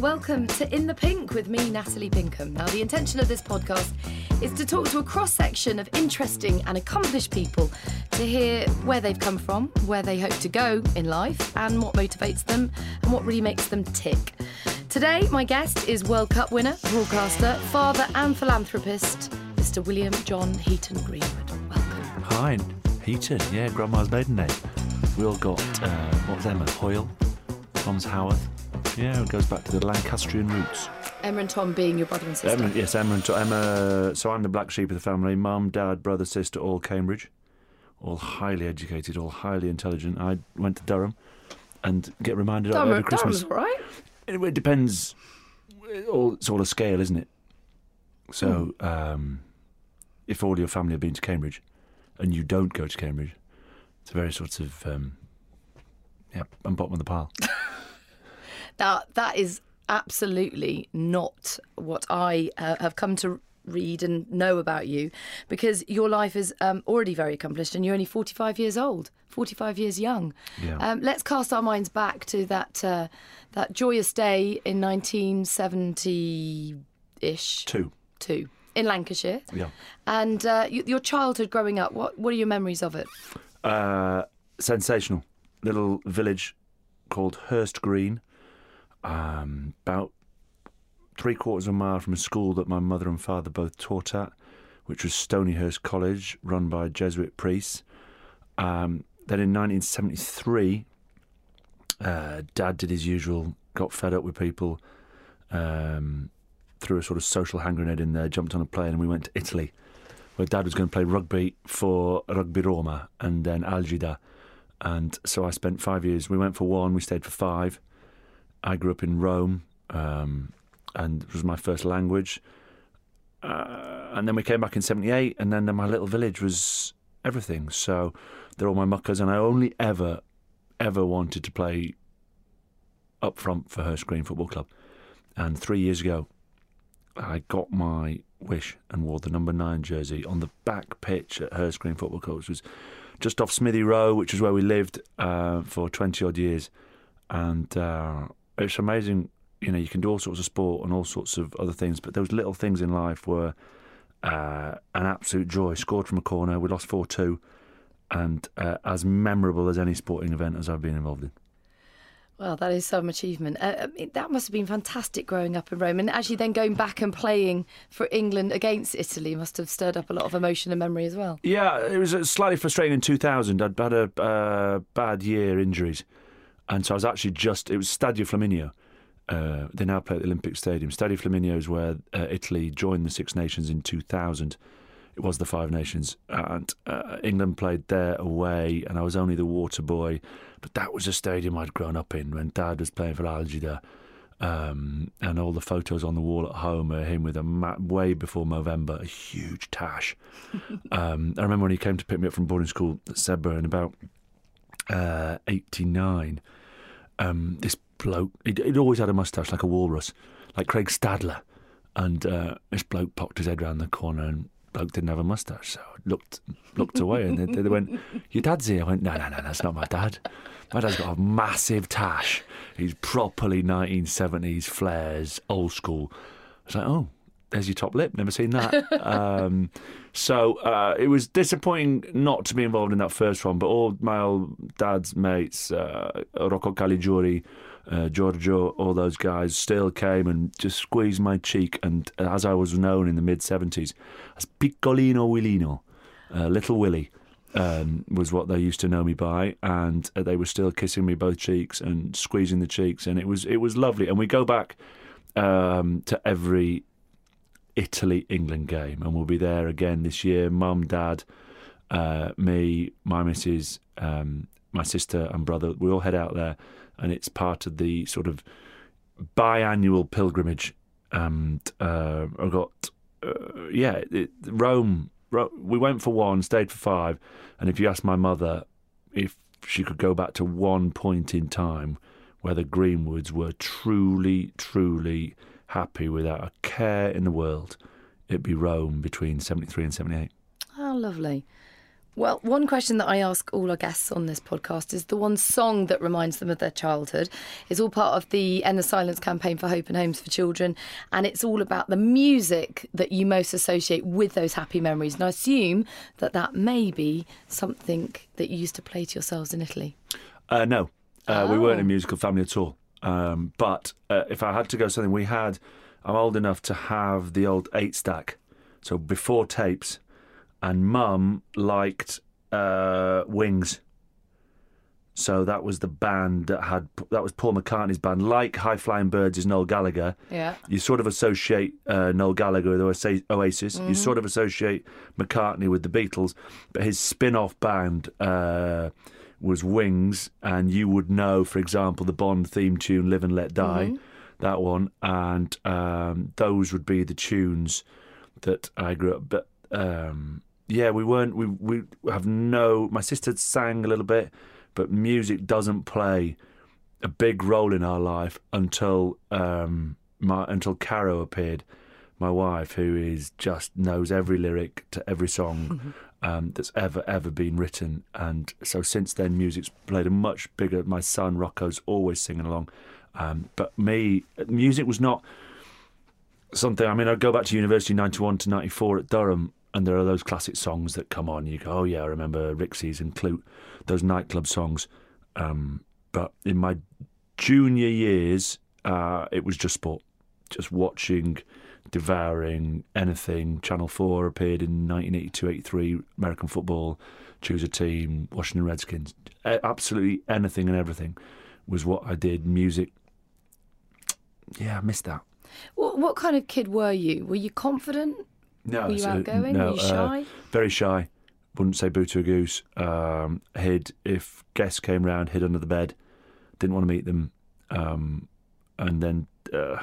Welcome to In the Pink with me, Natalie Pinkham. Now, the intention of this podcast is to talk to a cross section of interesting and accomplished people to hear where they've come from, where they hope to go in life, and what motivates them and what really makes them tick. Today, my guest is World Cup winner, broadcaster, father, and philanthropist, Mr. William John Heaton Greenwood. Welcome. Hi, Heaton. Yeah, Grandma's maiden name. We all got, uh, what was Emma? Hoyle? Tom's Howarth. Yeah, it goes back to the Lancastrian roots. Emma and Tom being your brother and sister. Emma, yes, Emma and Tom. Emma. So I'm the black sheep of the family. Mum, dad, brother, sister, all Cambridge. All highly educated, all highly intelligent. I went to Durham and get reminded of it over Christmas. Durham's right. It, it depends. It's all a scale, isn't it? So, Hmm. um, if all your family have been to Cambridge and you don't go to Cambridge, it's a very sort of um, yeah, I'm bottom of the pile. Now, that is absolutely not what I uh, have come to read and know about you because your life is um, already very accomplished and you're only 45 years old, 45 years young. Yeah. Um, let's cast our minds back to that, uh, that joyous day in 1970 ish. Two. Two. In Lancashire. Yeah. And uh, your childhood growing up, what, what are your memories of it? Uh, sensational. Little village called Hurst Green, um, about three quarters of a mile from a school that my mother and father both taught at, which was Stonyhurst College, run by Jesuit priests. Um, then in 1973, uh, Dad did his usual, got fed up with people, um, threw a sort of social hand grenade in there, jumped on a plane, and we went to Italy, where Dad was going to play rugby for Rugby Roma and then Algida. And so I spent five years. We went for one, we stayed for five. I grew up in Rome, um, and it was my first language. Uh, and then we came back in 78, and then my little village was everything. So they're all my muckers, and I only ever, ever wanted to play up front for Hurst Green Football Club. And three years ago, I got my wish and wore the number nine jersey on the back pitch at Hurst Green Football Club, which was just off Smithy Row, which is where we lived uh, for 20 odd years. And uh, it's amazing, you know, you can do all sorts of sport and all sorts of other things, but those little things in life were uh, an absolute joy. Scored from a corner, we lost 4 2, and uh, as memorable as any sporting event as I've been involved in. Well, that is some achievement. Uh, I mean, that must have been fantastic growing up in Rome, and actually then going back and playing for England against Italy must have stirred up a lot of emotion and memory as well. Yeah, it was uh, slightly frustrating in 2000. I'd had a uh, bad year injuries, and so I was actually just. It was Stadio Flaminio. Uh, they now play at the Olympic Stadium. Stadio Flaminio is where uh, Italy joined the Six Nations in 2000. It was the Five Nations, and uh, England played there away, and I was only the water boy. But that was a stadium I'd grown up in when Dad was playing for Algida. Um, and all the photos on the wall at home are him with a ma- way before Movember, a huge tash. um, I remember when he came to pick me up from boarding school at Sedbergh in about uh, 89. Um, this bloke, he'd, always had a moustache like a walrus, like Craig Stadler. And uh, this bloke popped his head round the corner and bloke didn't have a moustache. So I looked, looked away and they, they went, Your dad's here? I went, No, no, no, that's not my dad. My dad's got a massive tash. He's properly 1970s flares, old school. I was like, Oh, there's your top lip. Never seen that. um, so uh, it was disappointing not to be involved in that first one. But all my old dad's mates, uh, Rocco Caligiuri, uh, Giorgio, all those guys still came and just squeezed my cheek. And as I was known in the mid 70s as Piccolino Willino, uh, Little Willie. Um, was what they used to know me by, and uh, they were still kissing me both cheeks and squeezing the cheeks, and it was it was lovely. And we go back um, to every Italy England game, and we'll be there again this year. Mum, Dad, uh, me, my missus, um, my sister, and brother. We all head out there, and it's part of the sort of biannual pilgrimage. And uh, I got, uh, yeah, it, Rome. Ro- We went for one, stayed for five, and if you ask my mother if she could go back to one point in time where the Greenwoods were truly, truly happy without a care in the world, it'd be Rome between 73 and 78. Oh, lovely. Well, one question that I ask all our guests on this podcast is the one song that reminds them of their childhood. It's all part of the End the Silence campaign for Hope and Homes for Children, and it's all about the music that you most associate with those happy memories. And I assume that that may be something that you used to play to yourselves in Italy. Uh, no, uh, we weren't a Oh. musical family at all. Um, but uh, if I had to go something, we had. I'm old enough to have the old eight stack, so before tapes, and Mum liked uh, Wings. So that was the band that had that was Paul McCartney's band. Like High Flying Birds is Noel Gallagher. Yeah. You sort of associate uh, Noel Gallagher with Oasis. Oasis. You sort of associate McCartney with the Beatles, but his spin-off band uh, was Wings, and you would know, for example, the Bond theme tune "Live and Let Die," that one, and um, those would be the tunes that I grew up. But um, yeah, we weren't. We we have no. My sister sang a little bit, but music doesn't play a big role in our life until um, my until Caro appeared, my wife, who is just knows every lyric to every song um, that's ever ever been written, and so since then, music's played a much bigger. My son Rocco's always singing along, um, but me, music was not something. I mean, I go back to university ninety one to ninety four at Durham, and there are those classic songs that come on. You go, oh yeah, I remember Rixie's and Klute, those nightclub songs. Um, but in my junior years, uh, it was just sport, just watching, devouring anything. Channel Four appeared in 1982-83, American football, choose a team, Washington Redskins, absolutely anything and everything was what I did. Music, yeah, I missed that. What, what kind of kid were you? Were you confident? No, Were you so- outgoing? No, Were you uh, shy? very shy. Wouldn't say boo to a goose. Um, hid if guests came round, hid under the bed. Didn't want to meet them. Um, and then uh,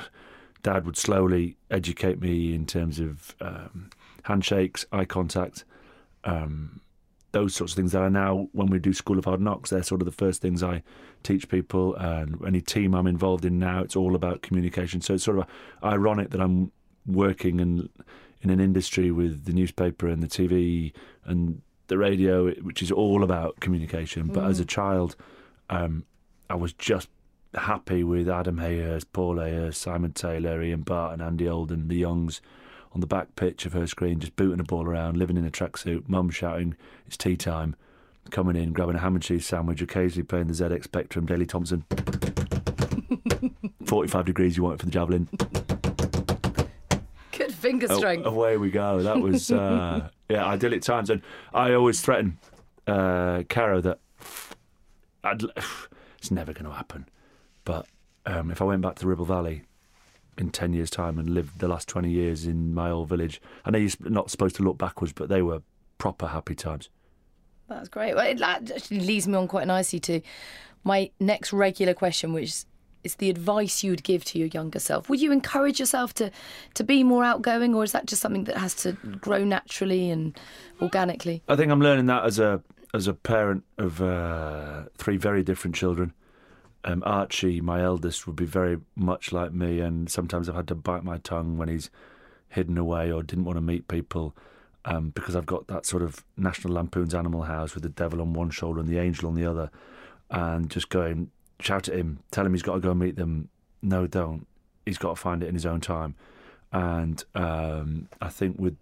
Dad would slowly educate me in terms of um, handshakes, eye contact, um, those sorts of things that are now, when we do School of Hard Knocks, they're sort of the first things I teach people. And any team I'm involved in now, it's all about communication. So it's sort of ironic that I'm working in in an industry with the newspaper and the TV and the radio, which is all about communication. But as a child, um, I was just happy with Adam Hayhurst, Paul Hayhurst, Simon Taylor, Ian Barton, Andy Olden, the Youngs on the back pitch of Hurst Green, just booting a ball around, living in a tracksuit, mum shouting, it's tea time, coming in, grabbing a ham and cheese sandwich, occasionally playing the ZX Spectrum, Daley Thompson. 45 degrees you want it for the javelin. Good finger Oh, strength. away we go. That was uh, yeah, idyllic times, and I always threaten uh, Caro that I'd, it's never going to happen. But um, if I went back to the Ribble Valley in ten years' time and lived the last twenty years in my old village, I know you're not supposed to look backwards, but they were proper happy times. That's great. Well, it that actually leads me on quite nicely to my next regular question, which is, is the advice you would give to your younger self. Would you encourage yourself to, to be more outgoing, or is that just something that has to grow naturally and organically? I think I'm learning that as a as a parent of uh, three very different children. Um, Archie, my eldest, would be very much like me, and sometimes I've had to bite my tongue when he's hidden away or didn't want to meet people um, because I've got that sort of National Lampoon's Animal House with the devil on one shoulder and the angel on the other, and just going shout at him, tell him he's got to go meet them. No, don't. He's got to find it in his own time. and um, I think with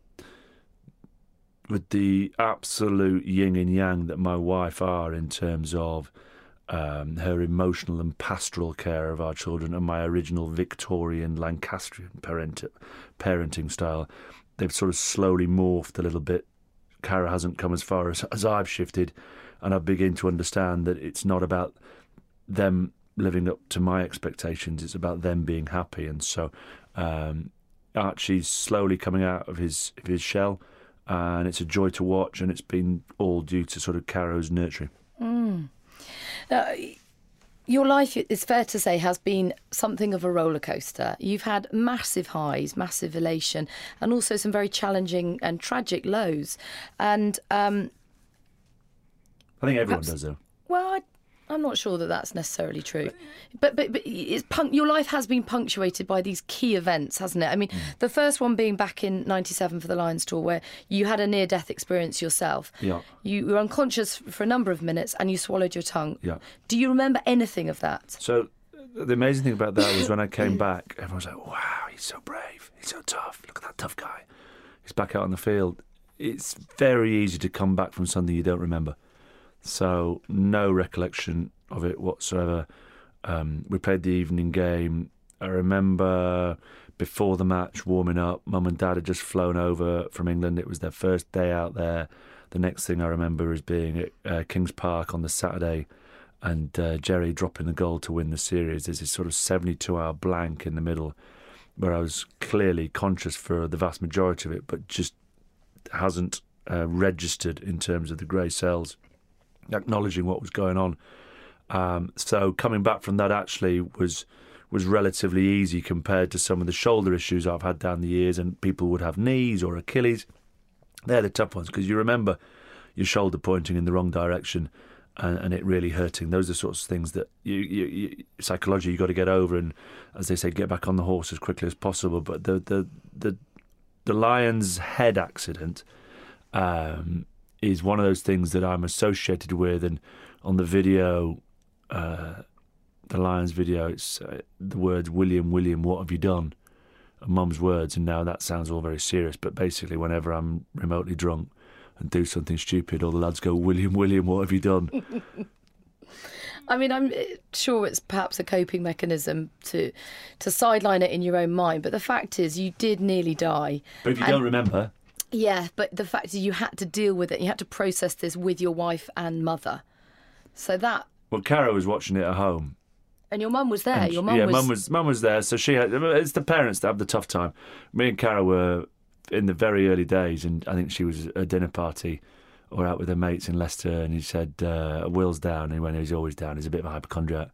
with the absolute yin and yang that my wife are in terms of um, her emotional and pastoral care of our children and my original Victorian Lancastrian parent, parenting style, they've sort of slowly morphed a little bit. Caro hasn't come as far as, as I've shifted, and I begin to understand that it's not about them living up to my expectations, it's about them being happy. And so um, Archie's slowly coming out of his, of his shell, and it's a joy to watch, and it's been all due to sort of Caro's nurturing. Uh, your life, it's fair to say, has been something of a roller coaster. You've had massive highs, massive elation, and also some very challenging and tragic lows. And um, I think everyone Perhaps- does, though. well, I, I'm not sure that that's necessarily true. But but, but it's punk- your life has been punctuated by these key events, hasn't it? I mean, Mm. the first one being back in '97 for the Lions tour, where you had a near-death experience yourself. Yeah. You were unconscious for a number of minutes, and you swallowed your tongue. Yeah. Do you remember anything of that? So the amazing thing about that was when I came back, everyone was like, "Wow, he's so brave. He's so tough. Look at that tough guy. He's back out on the field." It's very easy to come back from something you don't remember. So no recollection of it whatsoever. Um, we played the evening game. I remember before the match warming up, mum and dad had just flown over from England. It was their first day out there. The next thing I remember is being at uh, Kings Park on the Saturday and uh, Jerry dropping the goal to win the series. There's this sort of 72 hour blank in the middle where I was clearly conscious for the vast majority of it, but just hasn't uh, registered in terms of the grey cells, acknowledging what was going on. Um, so coming back from that actually was was relatively easy compared to some of the shoulder issues I've had down the years, and people would have knees or Achilles. They're the tough ones because you remember your shoulder pointing in the wrong direction and, and it really hurting. Those are the sorts of things that you, you, you psychologically you got to get over and, as they say, get back on the horse as quickly as possible. But the the the, the lion's head accident um, is one of those things that I'm associated with, and on the video. Uh, the Lions video, it's uh, the words "William, William, what have you done?" Mum's words, and now that sounds all very serious. But basically, whenever I'm remotely drunk and do something stupid, all the lads go, "William, William, what have you done?" I mean, I'm eh, sure it's perhaps a coping mechanism to to sideline it in your own mind, but the fact is, you did nearly die. but if you And- don't remember, Yeah, but the fact is, you had to deal with it. You had to process this with your wife and mother. So that, well, Caro was watching it at home. and your mum was there. And your mum yeah, was. mum was mum was there, so she had. It's the parents that have the tough time. Me and Caro were in the very early days, and I think she was at a dinner party or out with her mates in Leicester, and he said, uh, "Will's down," and when he's always down, he's a bit of a hypochondriac.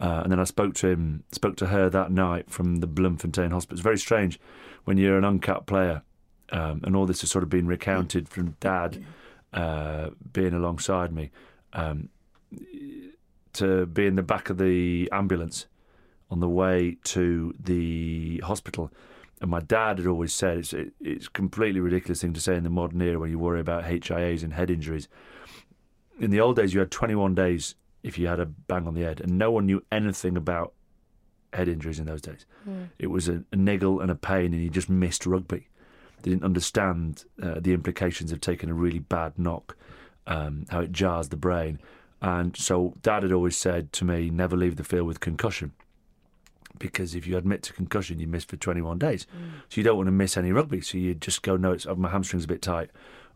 Uh, and then I spoke to him, spoke to her that night from the Bloemfontein Hospital. It's very strange when you're an uncapped player, um, and all this has sort of been recounted from Dad uh, being alongside me. Um, to be in the back of the ambulance on the way to the hospital. And my dad had always said it's it, it's a completely ridiculous thing to say in the modern era when you worry about HIAs and head injuries. In the old days, you had 21 days if you had a bang on the head, and no one knew anything about head injuries in those days. It was a, a niggle and a pain, and you just missed rugby. They didn't understand uh, the implications of taking a really bad knock, um, how it jars the brain. And so, Dad had always said to me, never leave the field with concussion. Because if you admit to concussion, you miss for 21 days. So, you don't want to miss any rugby. So, you just go, no, it's, oh, my hamstring's a bit tight.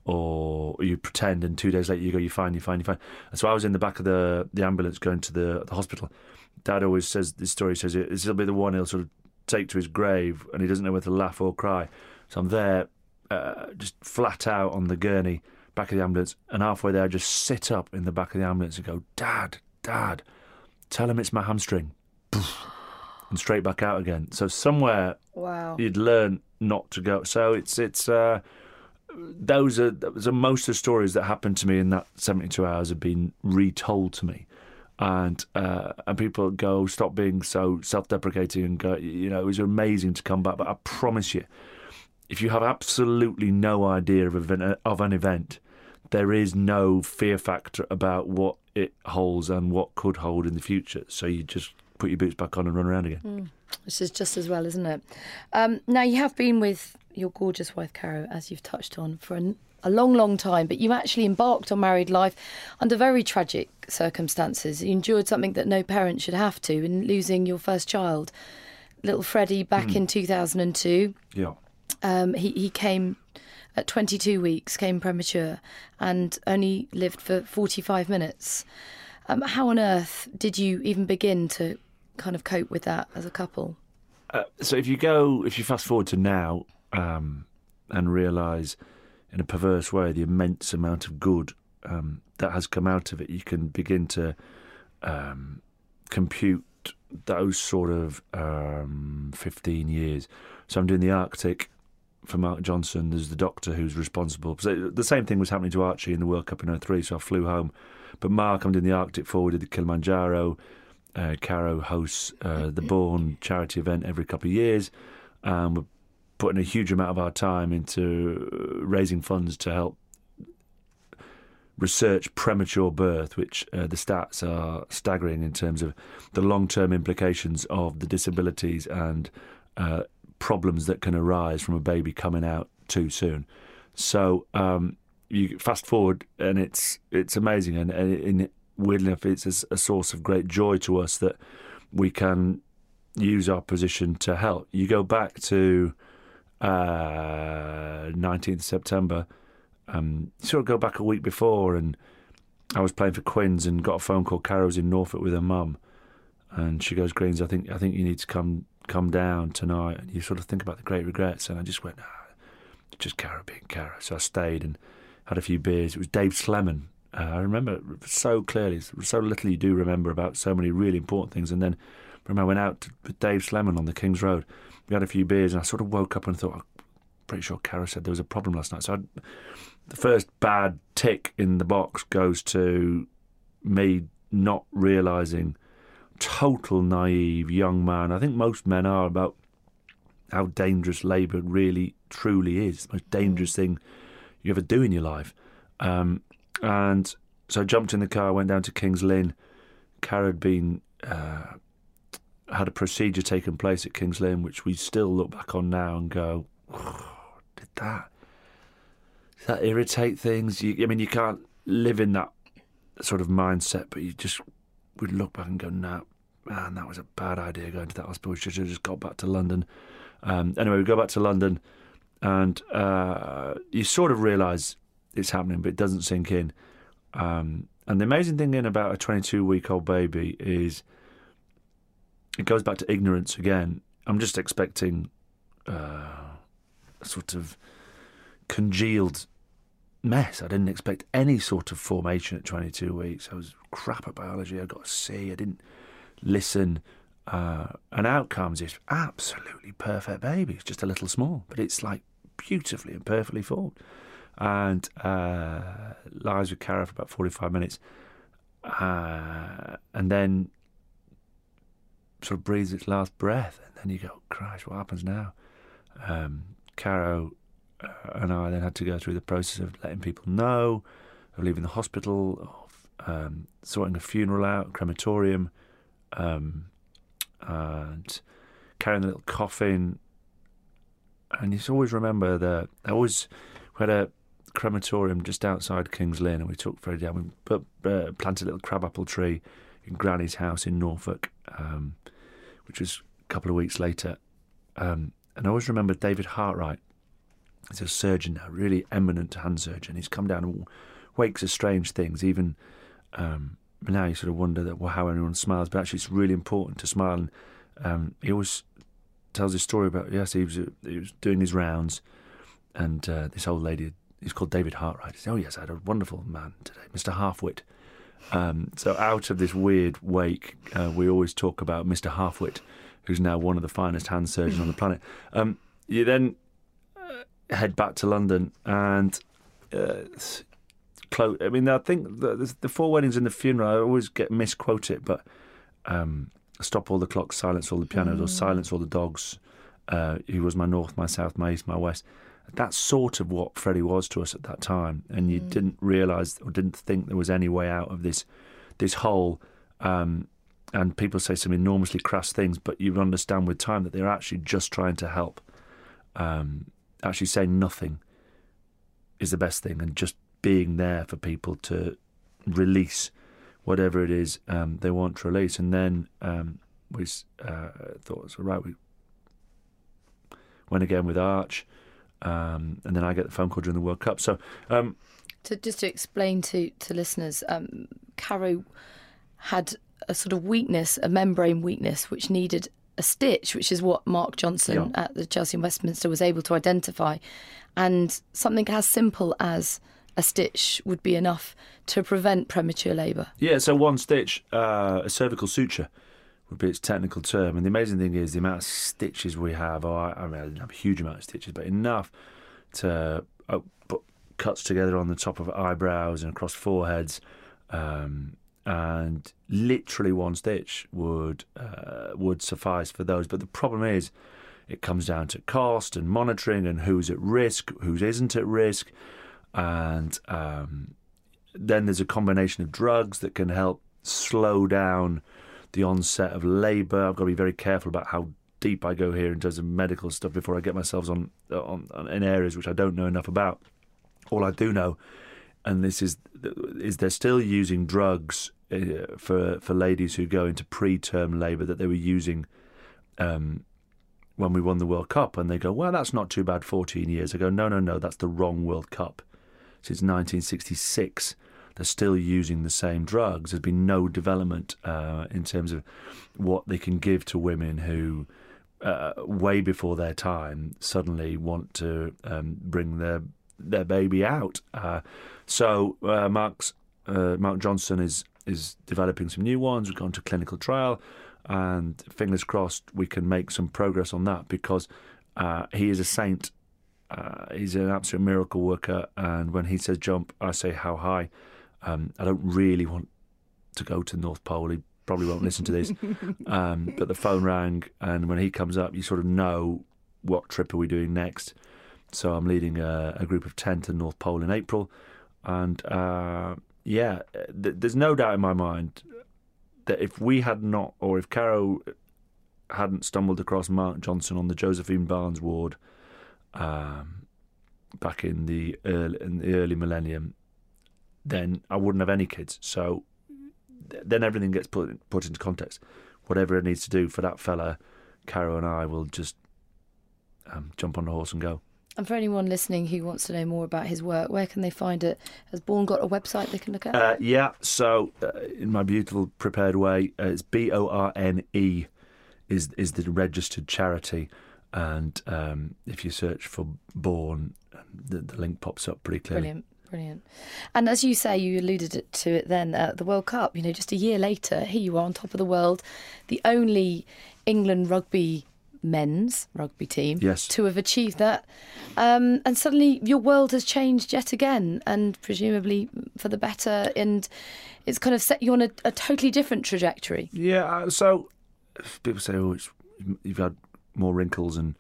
Or you pretend, and two days later, you go, you're fine, you're fine, you're fine. And so, I was in the back of the, the ambulance going to the, the hospital. Dad always says this story says it, this will be the one he'll sort of take to his grave, and he doesn't know whether to laugh or cry. So I'm there, uh, just flat out on the gurney, back of the ambulance, and halfway there, I just sit up in the back of the ambulance and go, Dad, Dad, tell him it's my hamstring. And straight back out again. So somewhere wow. you'd learn not to go. So it's it's uh, those are those are most of the stories that happened to me in that seventy two hours have been retold to me, and uh, and people go stop being so self deprecating and go you know it was amazing to come back, but I promise you, if you have absolutely no idea of event, of an event, there is no fear factor about what it holds and what could hold in the future. So you just put your boots back on and run around again. Mm. Which is just as well, isn't it? Um, now, you have been with your gorgeous wife, Caro, as you've touched on, for an, a long, long time, but you actually embarked on married life under very tragic circumstances. You endured something that no parent should have to in losing your first child, little Freddie, back Mm. in 2002. Yeah. Um, he, he came at 22 weeks, came premature, and only lived for 45 minutes. Um, how on earth did you even begin to kind of cope with that as a couple? Uh, so if you go, if you fast forward to now um, and realise in a perverse way the immense amount of good um, that has come out of it, you can begin to um, compute those sort of um, 15 years. So I'm doing the Arctic for Mark Johnson. There's the doctor who's responsible. So the same thing was happening to Archie in the World Cup in 03, so I flew home. But Mark, I'm doing the Arctic forward, did the Kilimanjaro. Uh, Caro hosts uh, the Borne charity event every couple of years. Um, we're putting a huge amount of our time into raising funds to help research premature birth, which uh, the stats are staggering in terms of the long term implications of the disabilities and uh, problems that can arise from a baby coming out too soon. So um, you fast forward, and it's it's amazing, and, and weirdly enough, it's a, source of great joy to us that we can use our position to help. You go back to uh, 19th September. Um, sort of go back a week before, and I was playing for Quins and got a phone call. Caro's in Norfolk with her mum, and she goes, "Greens, I think I think you need to come come down tonight." And you sort of think about the great regrets, and I just went, ah, "Just Caro being Caro." So I stayed and had a few beers. It was Dave Slemon. Uh, I remember so clearly, so little you do remember about so many really important things. And then I remember I went out with Dave Slemon on the King's Road. We had a few beers, and I sort of woke up and thought, I'm pretty sure Caro said there was a problem last night. So I, the first bad tick in the box goes to me not realizing total naive young man. I think most men are about how dangerous labour really truly is. The most dangerous thing you ever do in your life. Um, and so I jumped in the car, went down to King's Lynn. Caro had been uh, had a procedure taken place at King's Lynn, which we still look back on now and go, did that does that irritate things? You, I mean, you can't live in that sort of mindset, but you just would look back and go, no, man, that was a bad idea going to that hospital. We should have just got back to London. Um, anyway, we go back to London, and uh, you sort of realise it's happening, but it doesn't sink in. Um, and the amazing thing in about a 22 week old baby is it goes back to ignorance again. I'm just expecting uh, sort of congealed mess. I didn't expect any sort of formation at 22 weeks. I was crap at biology. I got a C. I didn't listen. Uh, and out comes this absolutely perfect baby. It's just a little small, but it's like beautifully and perfectly formed. And uh, lies with Caro for about 45 minutes. Uh, and then sort of breathes its last breath. And then you go, Christ, what happens now? Um, Caro and I then had to go through the process of letting people know, of leaving the hospital, of um, sorting a funeral out, crematorium, um, and carrying the little coffin. And you always remember that I always we had a crematorium just outside King's Lynn, and we took Freddie down. We put, uh, planted a little crabapple tree in Granny's house in Norfolk, um, which was a couple of weeks later. Um, and I always remember David Hartright. He's a surgeon now, really eminent hand surgeon. He's come down and wakes of strange things. Even um, now, you sort of wonder that well, how anyone smiles, but actually, it's really important to smile. And um, he always tells his story about yes, he was he was doing his rounds, and uh, this old lady, he's called David Hartwright. He said, "Oh yes, I had a wonderful man today, Mister Halfwit." Um, so out of this weird wake, uh, we always talk about Mister Halfwit, who's now one of the finest hand surgeons on the planet. Um, you then uh, head back to London and. Uh, close. I mean, I think the, the four weddings and the funeral. I always get misquote it, but um, stop all the clocks, silence all the pianos, or silence all the dogs. Uh, he was my north, my south, my east, my west. That's sort of what Freddie was to us at that time, and you didn't realise or didn't think there was any way out of this this hole. Um, and people say some enormously crass things, but you understand with time that they're actually just trying to help. Um, actually saying nothing is the best thing, and just being there for people to release whatever it is um, they want to release. And then um, we uh, thought, so right, we went again with Arch, um, and then I get the phone call during the World Cup. So um, To, just to explain to, to listeners, um, Caro had a sort of weakness, a membrane weakness, which needed a stitch, which is what Mark Johnson Yeah. at the Chelsea and Westminster was able to identify. And something as simple as a stitch would be enough to prevent premature labour. Yeah, so one stitch, uh, a cervical suture would be its technical term. And the amazing thing is the amount of stitches we have. I, I mean, I didn't have a huge amount of stitches, but enough to uh, put cuts together on the top of eyebrows and across foreheads. Um, and literally one stitch would uh, would suffice for those. But the problem is, it comes down to cost and monitoring and who's at risk, who isn't at risk, and um, then there's a combination of drugs that can help slow down the onset of labour. I've got to be very careful about how deep I go here in terms of medical stuff before I get myself on, on, on in areas which I don't know enough about. All I do know, and this is is they're still using drugs uh, for for ladies who go into preterm labour that they were using um, when we won the World Cup, and they go, "Well, that's not too bad." Fourteen years. I go, "No, no, no, that's the wrong World Cup." Since 1966, they're still using the same drugs. There's been no development uh, in terms of what they can give to women who, uh, way before their time, suddenly want to um, bring their their baby out. Uh, so uh, Mark's uh, Mark Johnson is is developing some new ones. We've gone to clinical trial, and fingers crossed we can make some progress on that because uh, he is a saint. Uh, he's an absolute miracle worker, and when he says jump, I say how high. Um, I don't really want to go to North Pole. He probably won't listen to this, um, but the phone rang, and when he comes up, you sort of know what trip are we doing next. So I'm leading a, a group of ten to North Pole in April, and uh, yeah, th- there's no doubt in my mind that if we had not, or if Caro hadn't stumbled across Mark Johnson on the Josephine Barnes ward um, back in the early, in the early millennium, then I wouldn't have any kids. So th- then everything gets put put into context. Whatever it needs to do for that fella, Caro and I will just um, jump on the horse and go. And for anyone listening who wants to know more about his work, where can they find it? Has Borne got a website they can look at? Uh, yeah, so uh, in my beautiful prepared way, uh, it's B O R N E is is the registered charity, and um, if you search for Borne, the, the link pops up pretty clearly. Brilliant, brilliant. And as you say, you alluded to it then at the World Cup. You know, just a year later, here you are on top of the world, the only England rugby men's rugby team Yes. to have achieved that. Um, and suddenly your world has changed yet again, and presumably for the better. And it's kind of set you on a, a totally different trajectory. Yeah, uh, so people say, "Oh, it's, you've had more wrinkles, and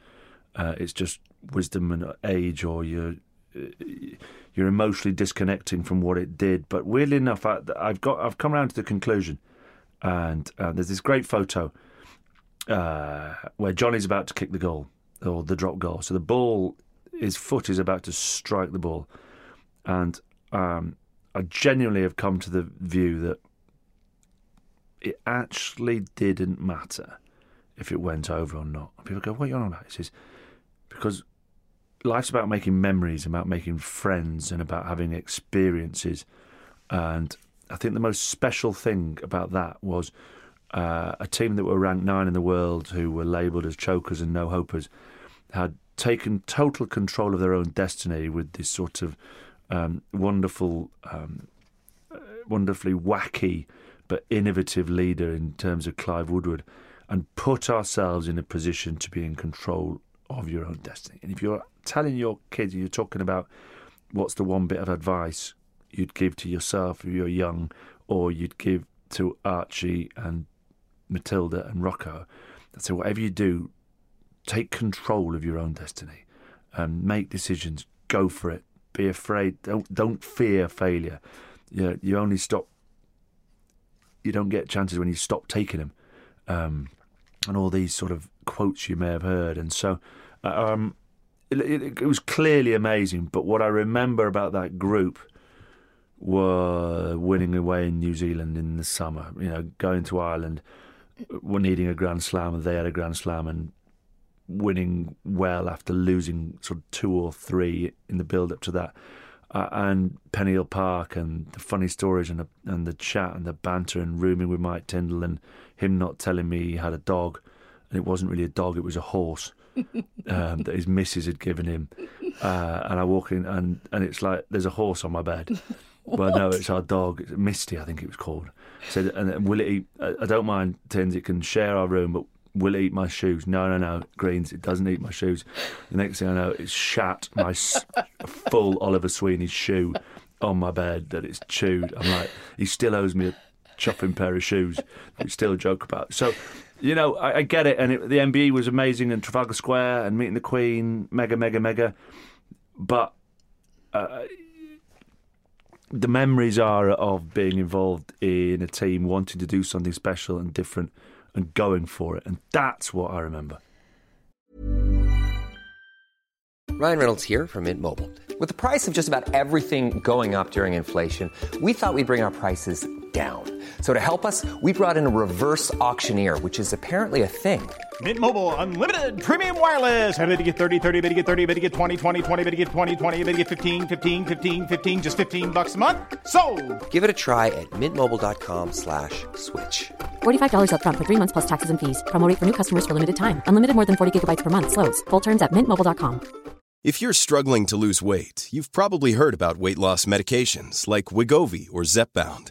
uh, it's just wisdom and age, or you're you're emotionally disconnecting from what it did." But weirdly enough, I, I've got I've come around to the conclusion, and uh, there's this great photo where Johnny's about to kick the goal or the drop goal. So the ball, his foot is about to strike the ball, and um, I genuinely have come to the view that it actually didn't matter if it went over or not. People go, "What are you on about?" He says, "Because life's about making memories, about making friends, and about having experiences." And I think the most special thing about that was uh, a team that were ranked nine in the world, who were labelled as chokers and no hopers, had taken total control of their own destiny with this sort of um, wonderful, um, wonderfully wacky but innovative leader in terms of Clive Woodward, and put ourselves in a position to be in control of your own destiny. And if you're telling your kids, you're talking about what's the one bit of advice you'd give to yourself if you're young, or you'd give to Archie and Matilda and Rocco. Say whatever you do, take control of your own destiny, and make decisions. Go for it. Be afraid. Don't don't fear failure. You know, you only stop you don't get chances when you stop taking them, um, and all these sort of quotes you may have heard. And so, uh, um, it, it, it was clearly amazing. But what I remember about that group were winning away in New Zealand in the summer. You know, going to Ireland, needing a Grand Slam, and they had a Grand Slam, and winning well after losing sort of two or three in the build up to that. Uh, and Pennyhill Park and the funny stories and the, and the chat and the banter and rooming with Mike Tindall and him not telling me he had a dog and it wasn't really a dog, it was a horse um, that his missus had given him. Uh, and I walk in and, and it's like there's a horse on my bed. well, no, it's our dog. Misty, I think it was called. Said, and will it eat? I don't mind tins. It can share our room, but will it eat my shoes? No, no, no. Greens, it doesn't eat my shoes. The next thing I know, it's shat my full Oliver Sweeney shoe on my bed that it's chewed. I'm like, he still owes me a chopping pair of shoes. We still joke about. So, you know, I, I get it. And it, the MBE was amazing, and Trafalgar Square, and meeting the Queen, mega, mega, mega. But uh, the memories are of being involved in a team, wanting to do something special and different, and going for it. And that's what I remember. Ryan Reynolds here from Mint Mobile. With the price of just about everything going up during inflation, we thought we'd bring our prices down. So to help us, we brought in a reverse auctioneer, which is apparently a thing. Mint Mobile unlimited premium wireless. Ready to get 30, 30, bit to get 30, bit to get 20, 20, 20, bit to get 20, 20, bit to get 15, 15, 15, 15 just 15 bucks a month. So, Give it a try at mintmobile.com slash switch. $45 upfront for three months plus taxes and fees. Promo rate for new customers for limited time. Unlimited more than 40 gigabytes per month. Slows. Full terms at mintmobile.com. If you're struggling to lose weight, you've probably heard about weight loss medications like Wegovy or Zepbound,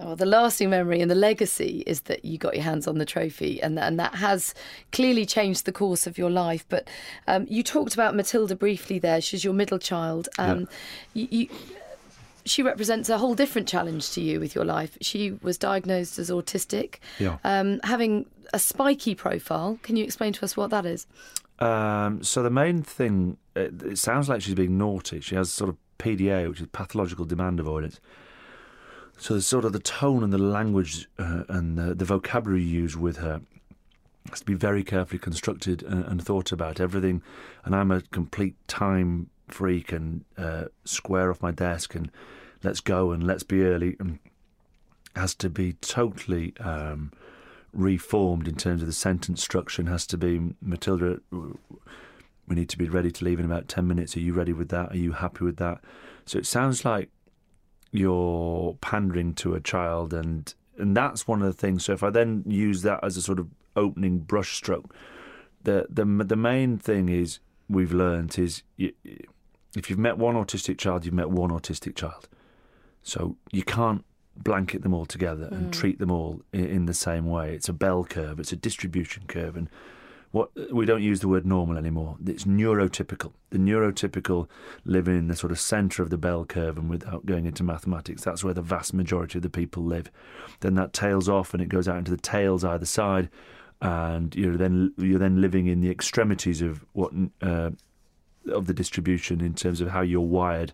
Oh, the lasting memory and the legacy is that you got your hands on the trophy, and and that has clearly changed the course of your life. But um, you talked about Matilda briefly there. She's your middle child. Um, you, you, she represents a whole different challenge to you with your life. She was diagnosed as autistic, Yeah. um, having a spiky profile. Can you explain to us what that is? Um, so the main thing, it, it sounds like she's being naughty. She has sort of PDA, which is pathological demand avoidance. So the sort of the tone and the language uh, and the, the vocabulary used with her has to be very carefully constructed and, and thought about everything. And I'm a complete time freak and uh, square off my desk and let's go and let's be early and has to be totally um, reformed in terms of the sentence structure and has to be Matilda we need to be ready to leave in about 10 minutes. Are you ready with that? Are you happy with that? So it sounds like you're pandering to a child and and that's one of the things. So if i then use that as a sort of opening brushstroke the the the main thing is we've learnt is you, if you've met one autistic child you've met one autistic child. So you can't blanket them all together and mm. treat them all in, in the same way. It's a bell curve it's a distribution curve and what we don't use the word normal anymore. It's neurotypical. The neurotypical live in the sort of centre of the bell curve, and without going into mathematics, that's where the vast majority of the people live. Then that tails off, and it goes out into the tails either side, and you're then you're then living in the extremities of what uh, of the distribution in terms of how you're wired.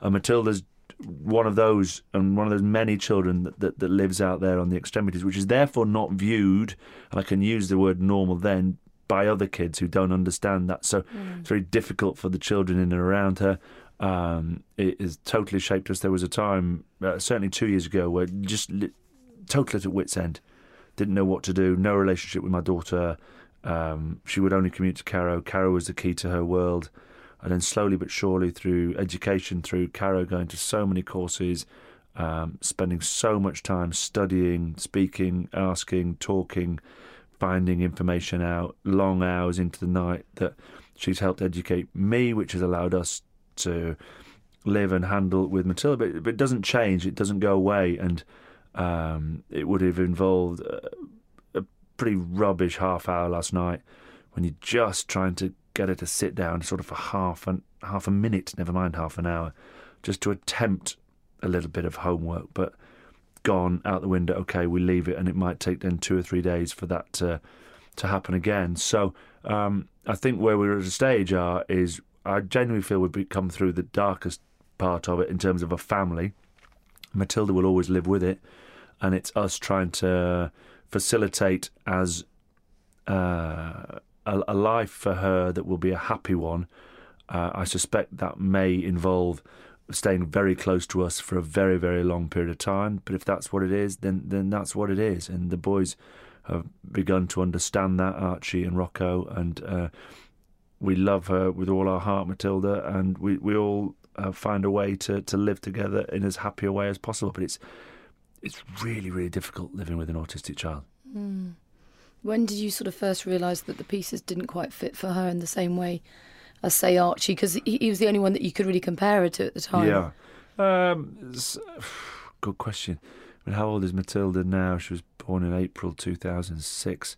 And Matilda's one of those, and one of those many children that, that, that lives out there on the extremities, which is therefore not viewed, and I can use the word normal then, by other kids who don't understand that. So it's very difficult for the children in and around her. Um, it has totally shaped us. There was a time, uh, certainly two years ago, where just li- totally at wit's end, didn't know what to do, no relationship with my daughter, Um, she would only commute to Caro. Caro was the key to her world. And then slowly but surely, through education, through Caro going to so many courses, um, spending so much time studying, speaking, asking, talking, finding information out, long hours into the night, that she's helped educate me, which has allowed us to live and handle with Matilda. But, but it doesn't change, it doesn't go away. And um, it would have involved a, a pretty rubbish half hour last night when you're just trying to get her to sit down sort of for half an half a minute, never mind half an hour, just to attempt a little bit of homework, but gone out the window. Okay, we leave it, and it might take then two or three days for that to to happen again. So um, I think where we're at a stage are is I genuinely feel we've come through the darkest part of it in terms of a family. Matilda will always live with it, and it's us trying to facilitate as uh, a, a, life for her that will be a happy one. Uh, I suspect that may involve staying very close to us for a very, very long period of time. But if that's what it is, then then that's what it is. And the boys have begun to understand that, Archie and Rocco, and uh, we love her with all our heart, Matilda, and we we all uh, find a way to to live together in as happy a way as possible. But it's it's really, really difficult living with an autistic child. Mm. When did you sort of first realise that the pieces didn't quite fit for her in the same way as say Archie because he, he, was the only one that you could really compare her to at the time. Yeah, um, good question. I mean, how old is Matilda now? She was born in April 2006.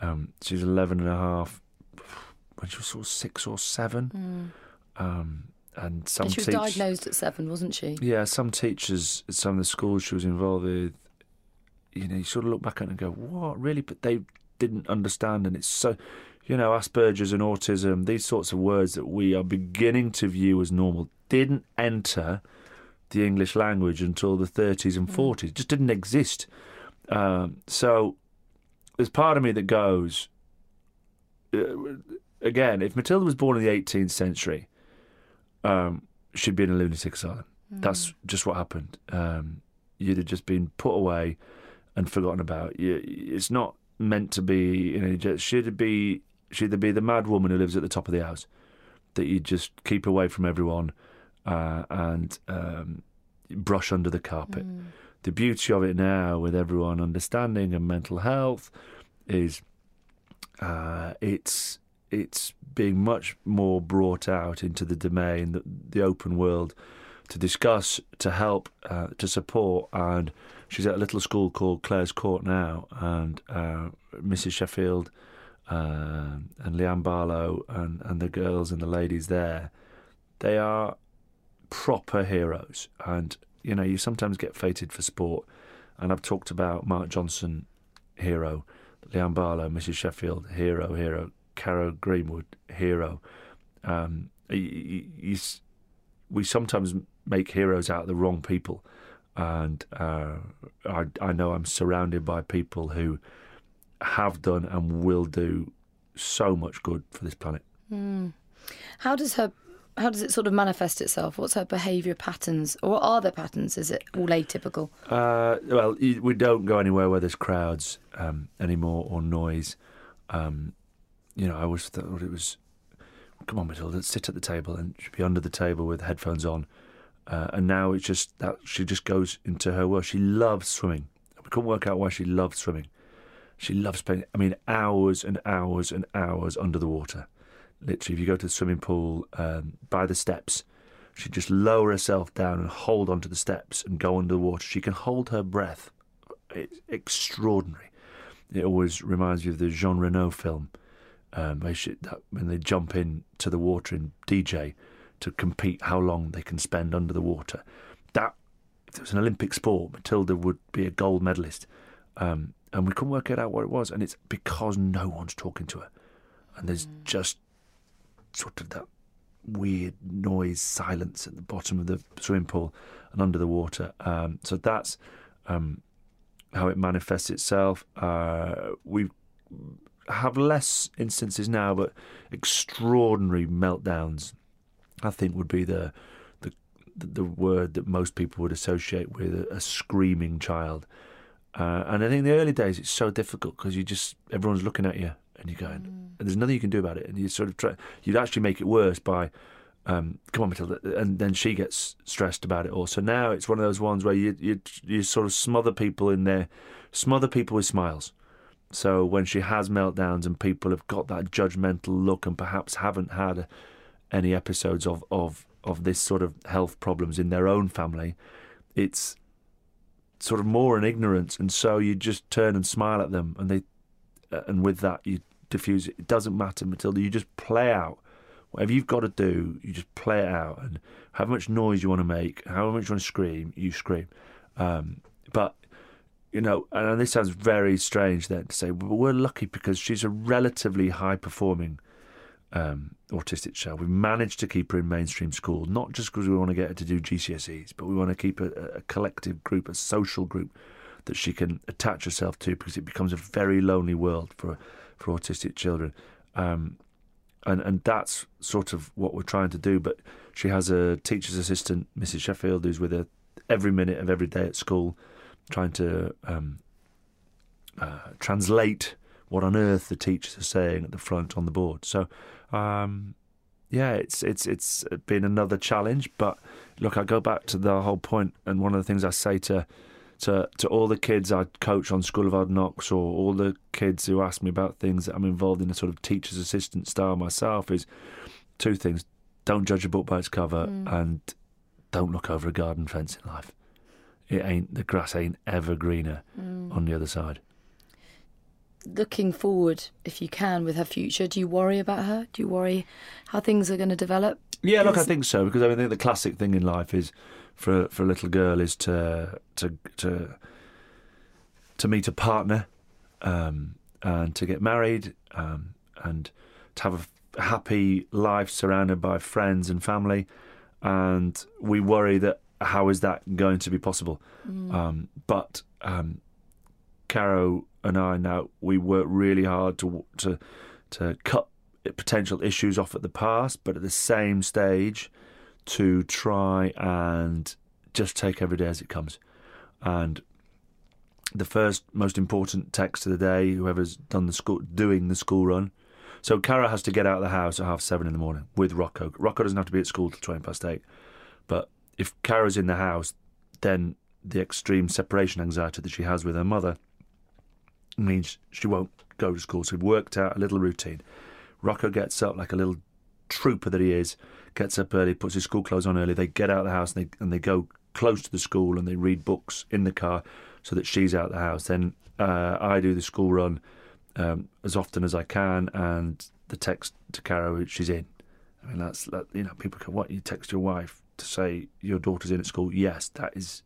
Um, she's 11 and a half when she was sort of six or seven. Mm. Um, and some and she was teach- diagnosed at seven, wasn't she? Yeah, some teachers at some of the schools she was involved with, you know, you sort of look back at it and go, "What really?" But they didn't understand, and it's so you know, Asperger's and autism, these sorts of words that we are beginning to view as normal, didn't enter the English language until the 30s and 40s. Mm. It just didn't exist. Um, so there's part of me that goes, uh, again, if Matilda was born in the 18th century, um, she'd be in a lunatic asylum. Mm. That's just what happened. Um, you'd have just been put away and forgotten about. It's not meant to be, you know, she'd be she'd be the mad woman who lives at the top of the house that you just keep away from everyone uh, and um, brush under the carpet. Mm. The beauty of it now, with everyone understanding and mental health, is uh, it's it's being much more brought out into the domain, the, the open world, to discuss, to help, uh, to support. And she's at a little school called Claires Court now, and uh, Mrs. Sheffield uh, and Leanne Barlow and, and the girls and the ladies there, they are proper heroes. And, you know, you sometimes get fated for sport. And I've talked about Mark Johnson, hero, Leanne Barlow, Mrs. Sheffield, hero, hero, Caro Greenwood, hero. Um, we sometimes make heroes out of the wrong people. And uh, I, I know I'm surrounded by people who have done and will do so much good for this planet. Mm. How does her how does it sort of manifest itself? What's her behaviour patterns, or what are there patterns? Is it all atypical? Uh, well, we don't go anywhere where there's crowds um, anymore or noise. Um, you know, I always thought it was, come on, Matilda, sit at the table and she'd be under the table with headphones on. Uh, and now it's just that she just goes into her world. She loves swimming. We couldn't work out why she loved swimming. She loves spending, I mean, hours and hours and hours under the water. Literally, if you go to the swimming pool um, by the steps, she'd just lower herself down and hold onto the steps and go under the water. She can hold her breath. It's extraordinary. It always reminds me of the Jean Reno film um, she, that, when they jump into the water in DJ to compete how long they can spend under the water. That, if it was an Olympic sport, Matilda would be a gold medalist. Um, and we couldn't work it out what it was. And it's because no one's talking to her, and there's mm. just sort of that weird noise, silence at the bottom of the swimming pool and under the water. Um, so that's um, how it manifests itself. Uh, we have less instances now, but extraordinary meltdowns. I think would be the the the word that most people would associate with a, a screaming child. Uh, and I think in the early days it's so difficult because you just everyone's looking at you. and you're going, and there's nothing you can do about it, and you sort of try, you'd actually make it worse by. Um, come on, Matilda, and then she gets stressed about it all. So now it's one of those ones where you you you sort of smother people in there, smother people with smiles. So when she has meltdowns and people have got that judgmental look and perhaps haven't had any episodes of of of this sort of health problems in their own family, it's sort of more in ignorance, and so you just turn and smile at them, and they, uh, and with that you diffuse it. It doesn't matter, Matilda. You just play out whatever you've got to do. You just play it out, and how much noise you want to make, how much you want to scream, you scream. Um, but you know, and this sounds very strange then to say, but we're lucky because she's a relatively high performing um, autistic child. We've managed to keep her in mainstream school, not just because we want to get her to do GCSEs, but we want to keep a, a collective group, a social group that she can attach herself to because it becomes a very lonely world for for autistic children. Um, and and that's sort of what we're trying to do. But she has a teacher's assistant, Mrs. Sheffield, who's with her every minute of every day at school, trying to um, uh, translate what on earth the teachers are saying at the front on the board. So, um, yeah, it's it's it's been another challenge. But look, I go back to the whole point, and one of the things I say to to to all the kids I coach on School of Hard Knocks, or all the kids who ask me about things that I'm involved in a sort of teacher's assistant style myself, is two things: don't judge a book by its cover, Mm. and don't look over a garden fence in life. It ain't the grass ain't ever greener Mm. on the other side. Looking forward, if you can, with her future, do you worry about her? Do you worry how things are going to develop? Yeah, look, I think so because I mean, I think the classic thing in life is for for a little girl is to to to to meet a partner um, and to get married um, and to have a happy life surrounded by friends and family. And we worry that how is that going to be possible? Um, but um, Caro and I now we work really hard to to to cut potential issues off at the past, but at the same stage to try and just take every day as it comes. And the first most important text of the day, whoever's done the school doing the school run. So Caro has to get out of the house at half seven in the morning with Rocco. Rocco doesn't have to be at school till twenty past eight. But if Caro's in the house, then the extreme separation anxiety that she has with her mother means she won't go to school. So we've worked out a little routine. Rocco gets up like a little trooper that he is, gets up early, puts his school clothes on early. They get out of the house and they and they go close to the school and they read books in the car so that she's out of the house. Then uh, I do the school run um, as often as I can, and the text to Caro she's in. I mean that's that, you know people can what you text your wife to say your daughter's in at school. Yes, that is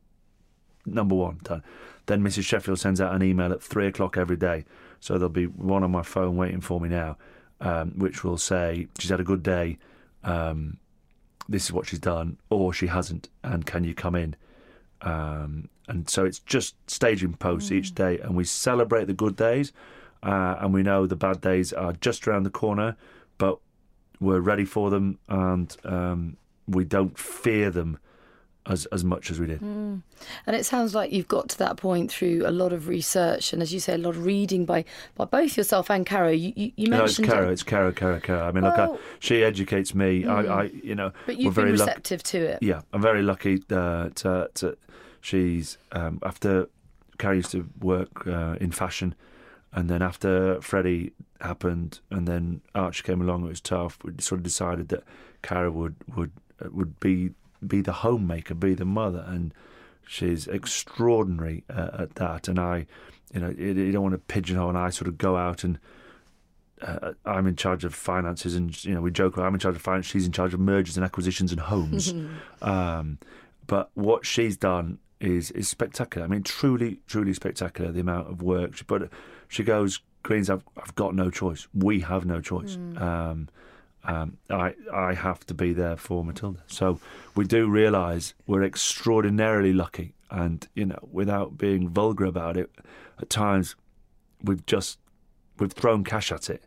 number one done. Then Mrs. Sheffield sends out an email at three o'clock every day. So there'll be one on my phone waiting for me now, um, which will say she's had a good day. Um, this is what she's done, or she hasn't, and can you come in? Um, and so it's just staging posts each day, and we celebrate the good days, uh, and we know the bad days are just around the corner, but we're ready for them, and um, we don't fear them as as much as we did. And it sounds like you've got to that point through a lot of research and, as you say, a lot of reading by, by both yourself and Caro. You, you, you No, it's mentioned Caro. It's Caro, Caro, Caro. I mean, look, I, she educates me. I, I, you know, but you've very been receptive to it. Yeah, I'm very lucky uh, to, to. She's um, after Carrie used to work uh, in fashion, and then after Freddie happened, and then Archie came along. It was tough. We sort of decided that Caro would would uh, would be be the homemaker, be the mother, and she's extraordinary uh, at that. And I, you know, you, you don't want to pigeonhole. And I sort of go out and uh, I'm in charge of finances, and you know we joke. I'm in charge of finance. She's in charge of mergers and acquisitions and homes. um, but what she's done is is spectacular. I mean, truly, truly spectacular. The amount of work. She, but she goes, Greens. I've I've got no choice. We have no choice. Um, um, I I have to be there for Matilda. So we do realise we're extraordinarily lucky, and you know, without being vulgar about it, at times we've just we've thrown cash at it.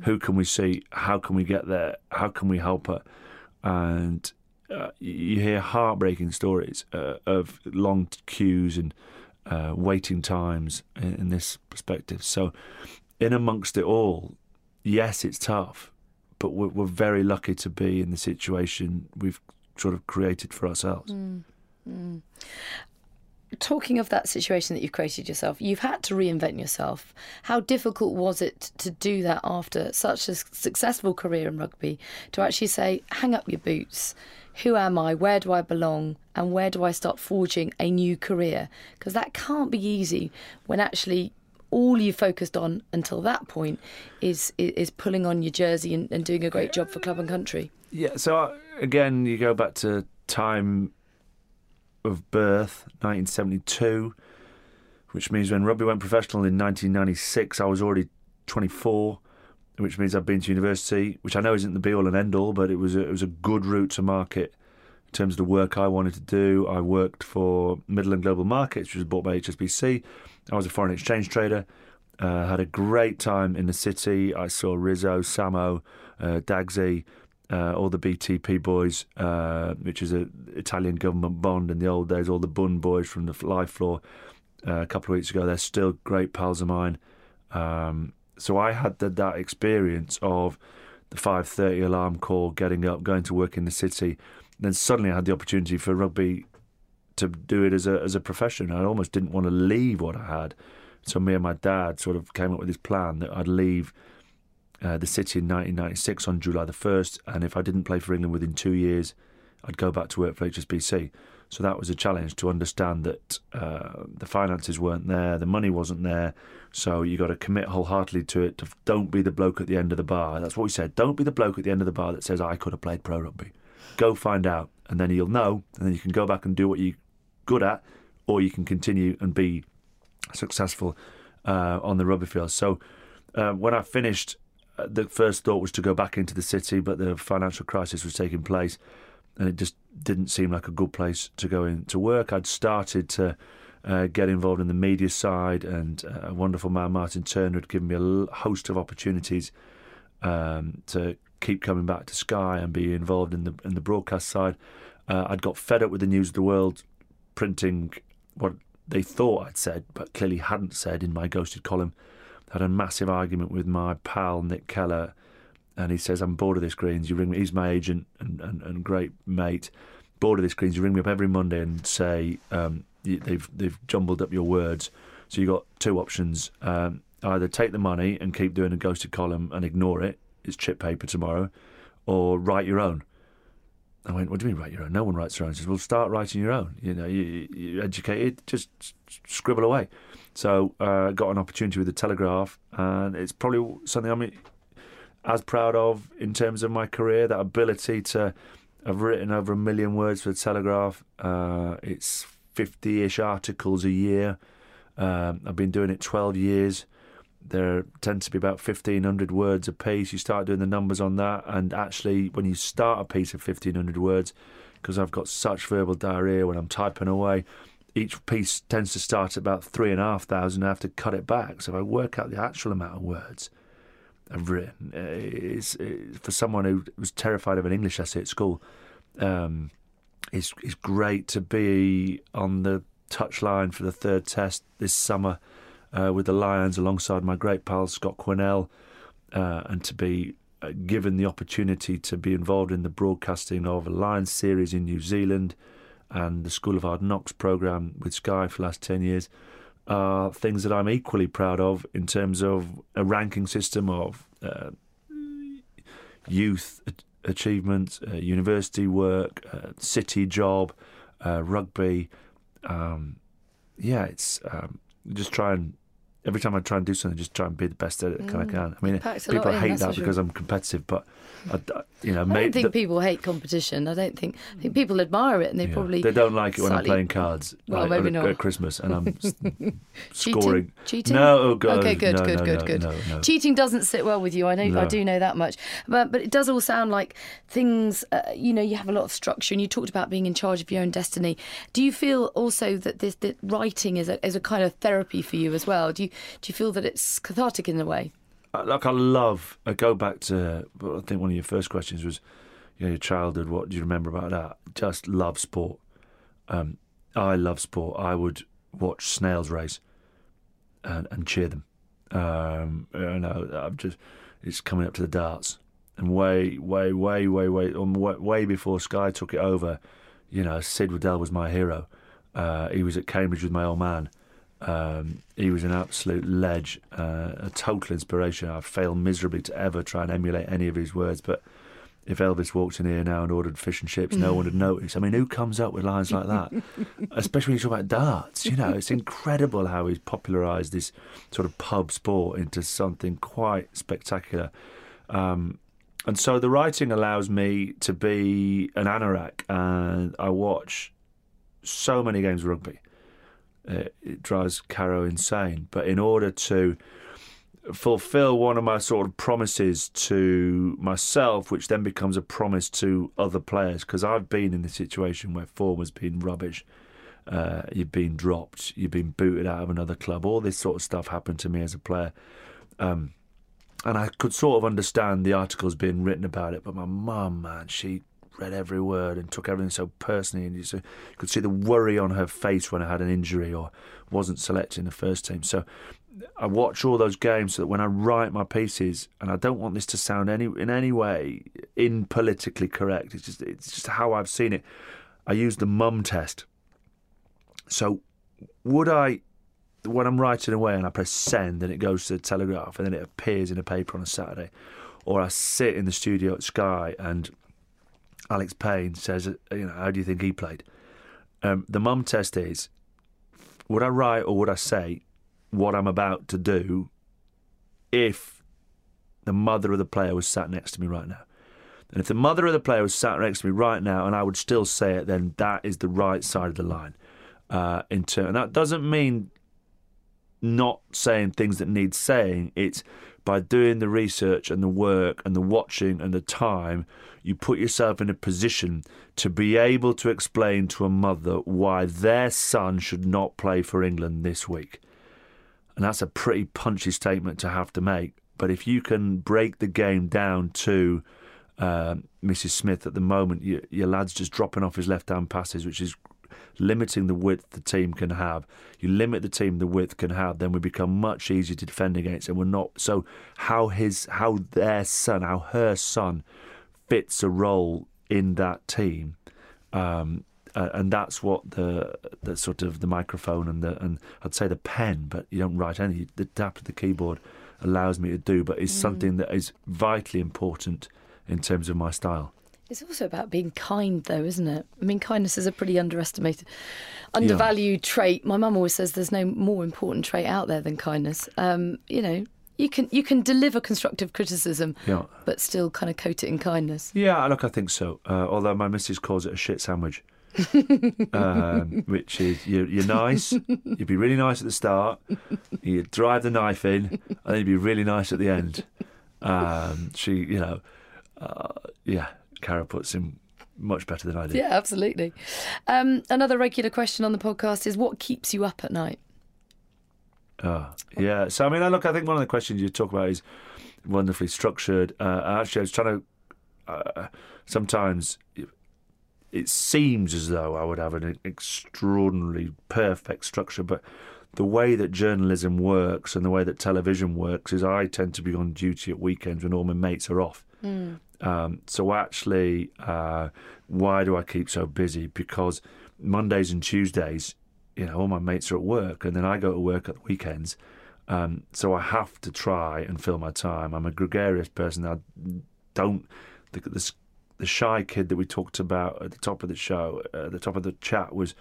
Who can we see? How can we get there? How can we help her? And uh, you hear heartbreaking stories uh, of long queues and uh, waiting times in, in this perspective. So, in amongst it all, yes, it's tough, but we're, we're very lucky to be in the situation we've sort of created for ourselves. Mm. Mm. Talking of that situation that you've created yourself, you've had to reinvent yourself. How difficult was it to do that after such a successful career in rugby? To actually say, hang up your boots, who am I, where do I belong, and where do I start forging a new career? Because that can't be easy when actually all you focused on until that point is is pulling on your jersey and, and doing a great job for club and country. Yeah. So uh, again, you go back to time of birth, 1972, which means when rugby went professional in 1996, I was already 24, which means I've been to university, which I know isn't the be all and end all, but it was a, it was a good route to market in terms of the work I wanted to do. I worked for Midland Global Markets, which was bought by HSBC. I was a foreign exchange trader. Uh, had a great time in the city. I saw Rizzo, Samo, uh, Dagsy, uh, all the BTP boys, uh, which is an Italian government bond in the old days, all the Bund boys from the live floor uh, a couple of weeks ago. They're still great pals of mine. Um, so I had the, that experience of the 5.30 alarm call, getting up, going to work in the city. Then suddenly I had the opportunity for rugby to do it as a, as a profession. I almost didn't want to leave what I had. So me and my dad sort of came up with this plan that I'd leave – uh, the city in 1996 on July the 1st, and if I didn't play for England within two years, I'd go back to work for HSBC. So that was a challenge to understand that uh, the finances weren't there, the money wasn't there. So you got to commit wholeheartedly to it. To, don't be the bloke at the end of the bar. That's what we said. Don't be the bloke at the end of the bar that says I could have played pro rugby. Go find out, and then you'll know, and then you can go back and do what you're good at, or you can continue and be successful uh, on the rugby field. So uh, when I finished the first thought was to go back into the city, but the financial crisis was taking place, and it just didn't seem like a good place to go into work. I'd started to uh, get involved in the media side, and uh, a wonderful man, Martin Turner, had given me a host of opportunities um, to keep coming back to Sky and be involved in the in the broadcast side. Uh, I'd got fed up with the News of the World printing what they thought I'd said, but clearly hadn't said in my ghosted column had a massive argument with my pal Nick Keller, and he says, "I'm bored of this Greens. You ring me. He's my agent and, and, and great mate. Bored of this Greens. You ring me up every Monday and say um, they've they've jumbled up your words. So you got two options: um, either take the money and keep doing a ghosted column and ignore it. It's chip paper tomorrow, or write your own." I went, "What do you mean write your own? No one writes their own." He says, "Well, start writing your own. You know, you, you're educated. Just scribble away." So I uh, got an opportunity with the Telegraph, and it's probably something I'm as proud of in terms of my career. That ability to have written over a million words for the Telegraph. Uh, it's fifty-ish articles a year. Um, I've been doing it twelve years. There tends to be about fifteen hundred words a piece. You start doing the numbers on that, and actually, when you start a piece of fifteen hundred words, because I've got such verbal diarrhea when I'm typing away each piece tends to start at about three and a half thousand. I have to cut it back. So if I work out the actual amount of words I've written, it's, it's for someone who was terrified of an English essay at school. Um, it's, it's great to be on the touchline for the third test this summer uh, with the Lions alongside my great pal Scott Quinnell, uh, and to be uh, given the opportunity to be involved in the broadcasting of a Lions series in New Zealand and the School of Hard Knocks program with Sky for the last 10 years are things that I'm equally proud of in terms of a ranking system of uh, youth achievement, uh, university work, uh, city job, uh, rugby. Um, yeah, it's um, just try and every time I try and do something, just try and be the best at it mm. of can. I mean, people hate in, that because. I'm competitive, but I, you know, I don't think the, people hate competition. I don't think I think people admire it, and they yeah, probably they don't like it when I'm playing cards. Well, maybe at, not at Christmas, and I'm Cheating? scoring. Cheating? No, oh God, okay, good, no, good, no, good, no, good. Cheating doesn't sit well with you. I know, I do know that much. But but it does all sound like things. Uh, you know, you have a lot of structure, and you talked about being in charge of your own destiny. Do you feel also that this that writing is a is a kind of therapy for you as well? Do you do you feel that it's cathartic in a way? like I love. I go back to. I think one of your first questions was, you know, your childhood. What do you remember about that? Just love sport. Um, I love sport. I would watch snails race and, and cheer them. Um, you know, I'm just it's coming up to the darts. And way, way, way, way, way, um, way, way before Sky took it over, you know, Sid Waddell was my hero. Uh, he was at Cambridge with my old man. Um, he was an absolute ledge, uh, a total inspiration. I've failed miserably to ever try and emulate any of his words, but if Elvis walked in here now and ordered fish and chips, no one would notice. I mean, who comes up with lines like that? Especially when you talk about darts. You know, it's incredible how he's popularised this sort of pub sport into something quite spectacular. Um, and so the writing allows me to be an anorak, and I watch so many games of rugby. Uh, it drives Caro insane. But in order to fulfill one of my sort of promises to myself, which then becomes a promise to other players, because I've been in the situation where form has been rubbish. Uh, you've been dropped, you've been booted out of another club. All this sort of stuff happened to me as a player. Um, and I could sort of understand the articles being written about it, but my mum, man, she read every word and took everything so personally, and you, could see the worry on her face when I had an injury or wasn't selected in the first team. So I watch all those games so that when I write my pieces, and I don't want this to sound any in any way in politically correct. It's just it's just how I've seen it. I use the mum test. So would I when I'm writing away and I press send and it goes to the Telegraph and then it appears in a paper on a Saturday, or I sit in the studio at Sky and Alex Payne says, you know, how do you think he played? Um, the mum test is, would I write or would I say what I'm about to do if the mother of the player was sat next to me right now? And if the mother of the player was sat next to me right now and I would still say it, then that is the right side of the line. Uh, in turn, and that doesn't mean not saying things that need saying. It's by doing the research and the work and the watching and the time, you put yourself in a position to be able to explain to a mother why their son should not play for England this week. And that's a pretty punchy statement to have to make. But if you can break the game down to uh, Mrs. Smith at the moment, your, your lad's just dropping off his left hand passes, which is limiting the width the team can have. You limit the team the width can have, then we become much easier to defend against, and we're not. So how his, how their son, how her son, fits a role in that team. Um, uh, and that's what the the sort of the microphone and the and I'd say the pen, but you don't write any. The tap of the keyboard allows me to do, but is mm. something that is vitally important in terms of my style. It's also about being kind, though, isn't it? I mean, kindness is a pretty underestimated, undervalued yeah. trait. My mum always says there's no more important trait out there than kindness. Um, you know, you can you can deliver constructive criticism, yeah. but still kind of coat it in kindness. Yeah, look, I think so. Uh, although my missus calls it a shit sandwich. um, which is you're, you're nice. You'd be really nice at the start. You drive the knife in, and then you'd be really nice at the end. Um, she, you know, uh, yeah, Caro puts him much better than I do. Yeah, absolutely. Um, another regular question on the podcast is what keeps you up at night? Oh, yeah. So, I mean, look, I think one of the questions you talk about is wonderfully structured. Uh, actually, I was trying to. Uh, sometimes it, it seems as though I would have an extraordinarily perfect structure, but the way that journalism works and the way that television works is I tend to be on duty at weekends when all my mates are off. Mm. Um, so actually, uh, why do I keep so busy? Because Mondays and Tuesdays, you know, all my mates are at work, and then I go to work at the weekends. Um, so I have to try and fill my time. I'm a gregarious person. I don't. The, the, the shy kid that we talked about at the top of the show, uh, at the top of the chat, was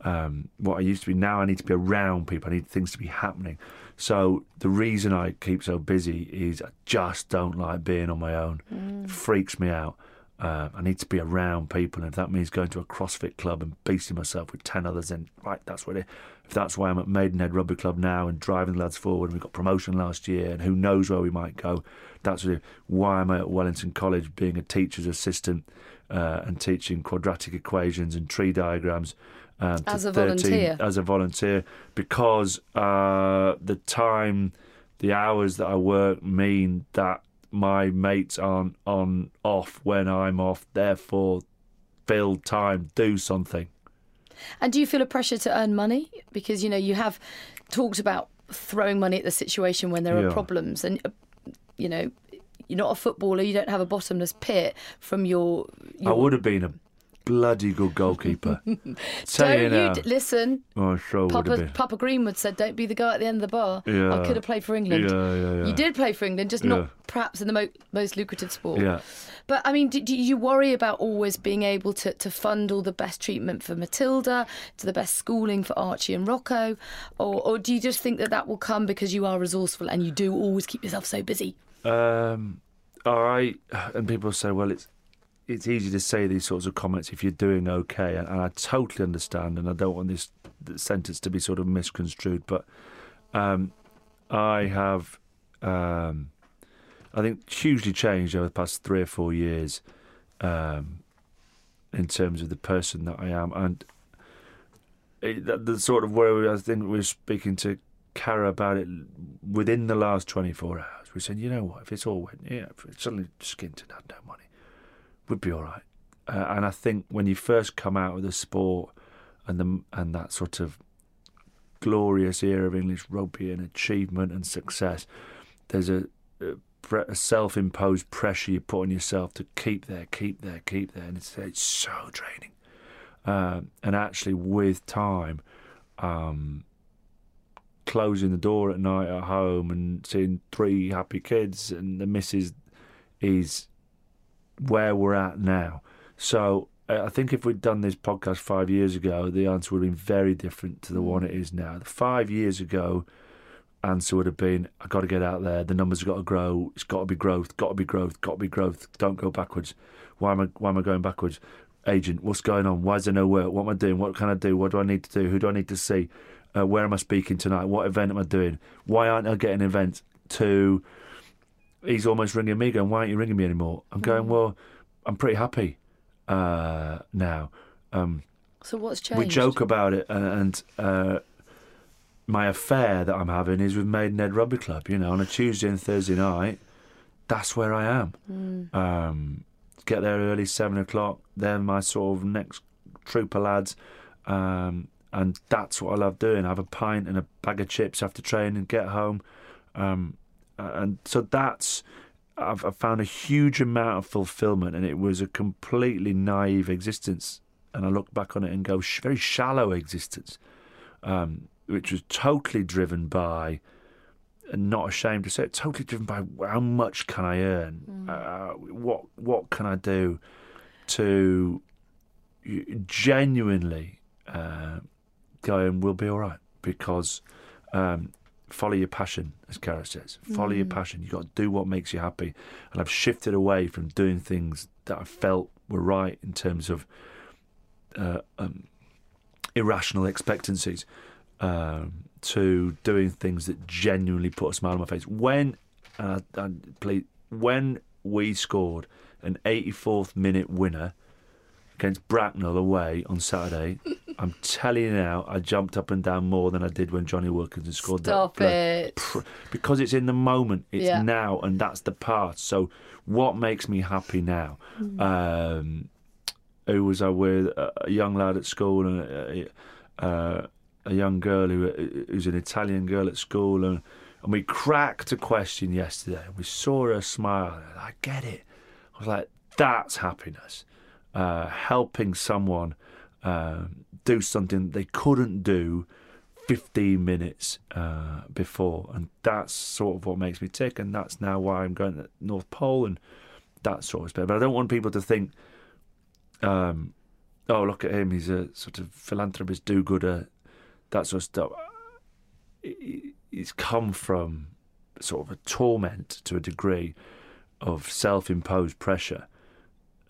um, what I used to be. Now I need to be around people. I need things to be happening. So the reason I keep so busy is I just don't like being on my own. Mm. It freaks me out. Uh, I need to be around people, and if that means going to a CrossFit club and beasting myself with ten others, then right, that's what it. If that's why I'm at Maidenhead Rugby Club now and driving the lads forward, and we got promotion last year, and who knows where we might go. That's why I'm at Wellington College, being a teacher's assistant uh, and teaching quadratic equations and tree diagrams um, as a 13, volunteer. As a volunteer, because uh, the time, the hours that I work mean that my mates aren't on off when I'm off. Therefore, fill time, do something. And do you feel a pressure to earn money because you know you have talked about throwing money at the situation when there yeah. are problems, and uh, you know you're not a footballer, you don't have a bottomless pit from your. I would have been a bloody good goalkeeper. Tell don't you d- listen? Oh, sure Papa. Papa Greenwood said, "Don't be the guy at the end of the bar." Yeah. I could have played for England. Yeah, yeah, yeah. You did play for England, just Yeah. not perhaps in the mo- most lucrative sport. Yeah. But I mean, do, do you worry about always being able to, to fund all the best treatment for Matilda, to the best schooling for Archie and Rocco, or or do you just think that that will come because you are resourceful and you do always keep yourself so busy? Um, all right, and people say, well, it's it's easy to say these sorts of comments if you're doing okay, and, and I totally understand, and I don't want this sentence to be sort of misconstrued, but um, I have, um, I think, hugely changed over the past three or four years um, in terms of the person that I am, and it, that, the sort of where we, I think we are speaking to Caro about it within the last 24 hours. We said, you know what, if it's all went, yeah, if it's suddenly Skinton had no money, we'd be all right. Uh, and I think when you first come out of the sport and the and that sort of glorious era of English rugby and achievement and success, there's a, a, a self-imposed pressure you put on yourself to keep there, keep there, keep there, and it's, it's so draining. Um, and actually, with time, um, closing the door at night at home and seeing three happy kids and the missus is where we're at now. So uh, I think if we'd done this podcast five years ago, the answer would have been very different to the one it is now. Five years ago, answer would have been, I've got to get out there. The numbers have got to grow. It's got to be growth. Got to be growth. Got to be growth. Don't go backwards. Why am I? Why am I going backwards? Agent, what's going on? Why is there no work? What am I doing? What can I do? What do I need to do? Who do I need to see? Uh, where am I speaking tonight? What event am I doing? Why aren't I getting events? To he's almost ringing me, going, "Why aren't you ringing me anymore?" I'm going, "Well, I'm pretty happy uh, now." Um, So what's changed? we joke about it, and, and uh, my affair that I'm having is with Maidenhead Rugby Club. You know, on a Tuesday and Thursday night, that's where I am. Um, get there early, seven o'clock. They're my sort of next troop of lads, um, and that's what I love doing. I have a pint and a bag of chips after training, get home, um, and so that's. I've, I've found a huge amount of fulfillment, and it was a completely naive existence. And I look back on it and go, sh- very shallow existence, um, which was totally driven by, and not ashamed to say it, totally driven by how much can I earn, uh, what what can I do to genuinely uh, and we'll be all right because um, follow your passion, as Caro says. Follow your passion. You've got to do what makes you happy. And I've shifted away from doing things that I felt were right in terms of uh, um, irrational expectancies um, to doing things that genuinely put a smile on my face. When, uh, I when we scored an 84th minute winner against Bracknell away on Saturday, I'm telling you now, I jumped up and down more than I did when Jonny Wilkinson scored Stop that. it. Because it's in the moment, it's Yeah. now, and that's the past. So, what makes me happy now? Hmm. Um, who was I with? A, young lad at school and a, a, a young girl who who's an Italian girl at school, and and we cracked a question yesterday. We saw her smile. I get it. I was like, that's happiness. Uh, helping someone um, do something they couldn't do 15 minutes uh, before. And that's sort of what makes me tick. And that's now why I'm going to North Pole and that sort of stuff. But I don't want people to think, um, oh, look at him, he's a sort of philanthropist, do gooder, that sort of stuff. It- It's come from sort of a torment to a degree of self imposed pressure.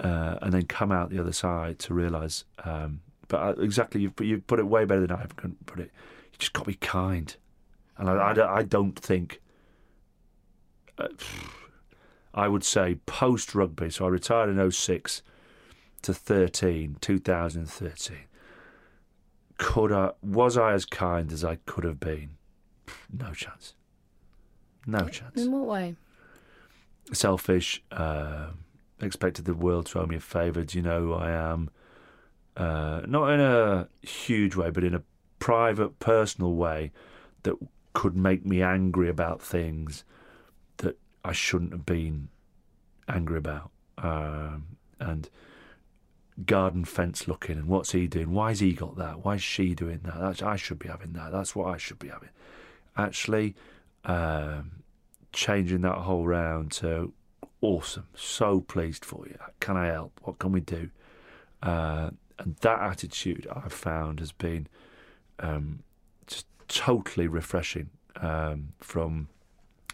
Uh, and then come out the other side to realise, um, but uh, exactly, you've, you've put it way better than I have put it. You just got to be kind. And I, I, don't- I don't think, uh, I would say post rugby, so I retired in 06 to 13, 2013. Could I, was I as kind as I could have been? No chance. No chance In what way? selfish, uh, expected the world to owe me a favour. Do you know who I am? Uh, not in a huge way, but in a private, personal way that could make me angry about things that I shouldn't have been angry about. Um, and garden fence looking and what's he doing? Why's he got that? Why's she doing that? That's, I should be having that. That's what I should be having. Actually, um, changing that whole round to awesome. So pleased for you. Can I help? What can we do? Uh, and that attitude I've found has been um, just totally refreshing um, from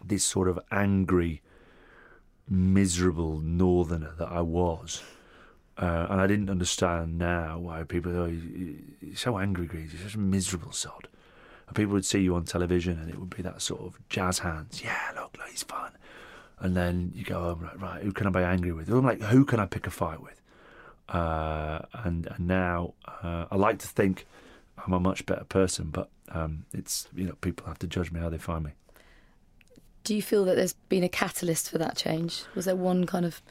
this sort of angry, miserable northerner that I was. Uh, and I didn't understand now why people are oh, you're so angry, you're such a miserable sod. And people would see you on television and it would be that sort of jazz hands. Yeah, look, look he's fun. And then you go, oh, right, right, who can I be angry with? I'm like, who can I pick a fight with? Uh, and, and now uh, I like to think I'm a much better person, but um, it's you know people have to judge me how they find me. Do you feel that there's been a catalyst for that change? Was there one kind of?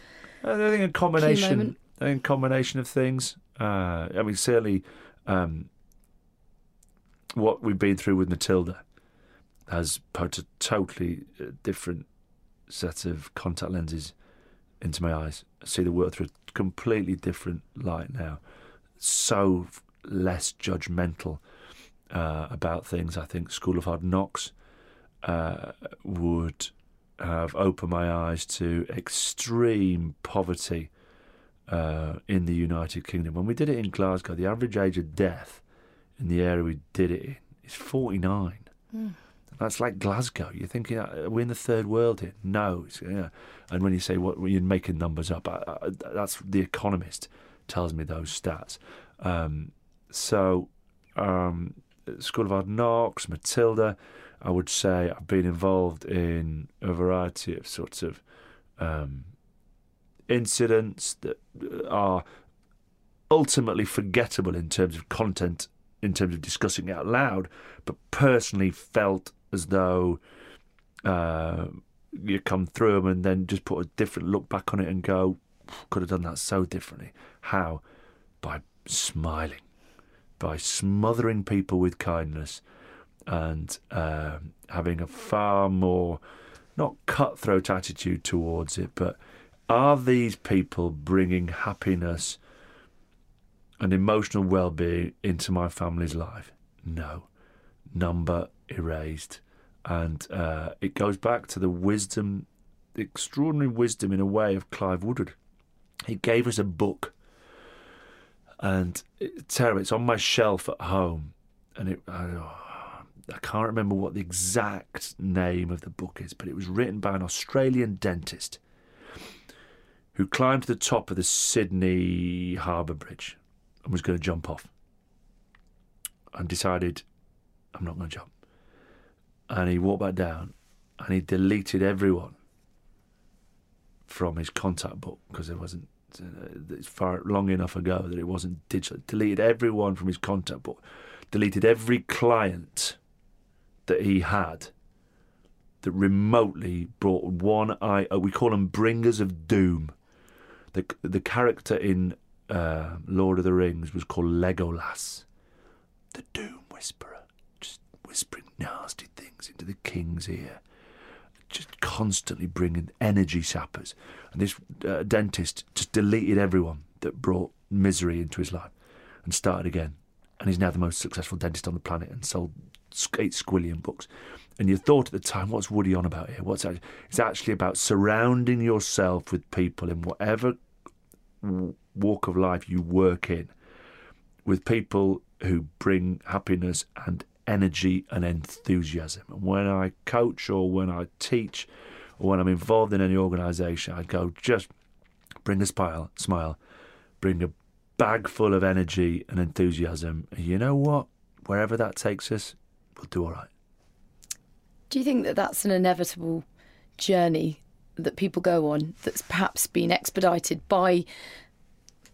I think a combination, I think a combination of things. Uh, I mean, certainly, um, what we've been through with Matilda has put a totally uh, different set of contact lenses into my eyes. I see the world through a completely different light now. So less judgmental uh, about things. I think School of Hard Knocks uh, would have opened my eyes to extreme poverty uh, in the United Kingdom. When we did it in Glasgow, the average age of death in the area we did it in is 49. Mm. That's like Glasgow. You're thinking, we're in the third world here. No. Yeah. And when you say what you're making numbers up, I, I, that's The Economist tells me those stats. Um, so, um, School of Hard Knocks, Matilda, I would say I've been involved in a variety of sorts of um, incidents that are ultimately forgettable in terms of content, in terms of discussing it out loud, but personally felt as though uh, you come through them and then just put a different look back on it and go, could have done that so differently. How? By smiling, by smothering people with kindness and uh, having a far more, not cutthroat attitude towards it, but are these people bringing happiness and emotional well being into my family's life? No. Number erased. And uh, it goes back to the wisdom, the extraordinary wisdom in a way of Clive Woodward. He gave us a book, and terrible. It's on my shelf at home, and it. I, I can't remember what the exact name of the book is, but it was written by an Australian dentist who climbed to the top of the Sydney Harbour Bridge and was going to jump off and decided, I'm not going to jump and he walked back down and he deleted everyone from his contact book because it wasn't uh, it's far long enough ago that it wasn't digital. Deleted everyone from his contact book. Deleted every client that he had that remotely brought one eye. Uh, we call them bringers of doom. The the character in uh, Lord of the Rings was called Legolas, the Doom Whisperer, whispering nasty things into the king's ear, just constantly bringing energy sappers. And this uh, dentist just deleted everyone that brought misery into his life and started again. And he's now the most successful dentist on the planet and sold eight squillion books. And you thought at the time, what's Woody on about here? What's actually, it's actually about surrounding yourself with people in whatever walk of life you work in, with people who bring happiness and energy and enthusiasm. And when I coach or when I teach or when I'm involved in any organisation, I go just bring a smile, smile, bring a bag full of energy and enthusiasm. And you know what? Wherever that takes us, we'll do all right. Do you think that that's an inevitable journey that people go on that's perhaps been expedited by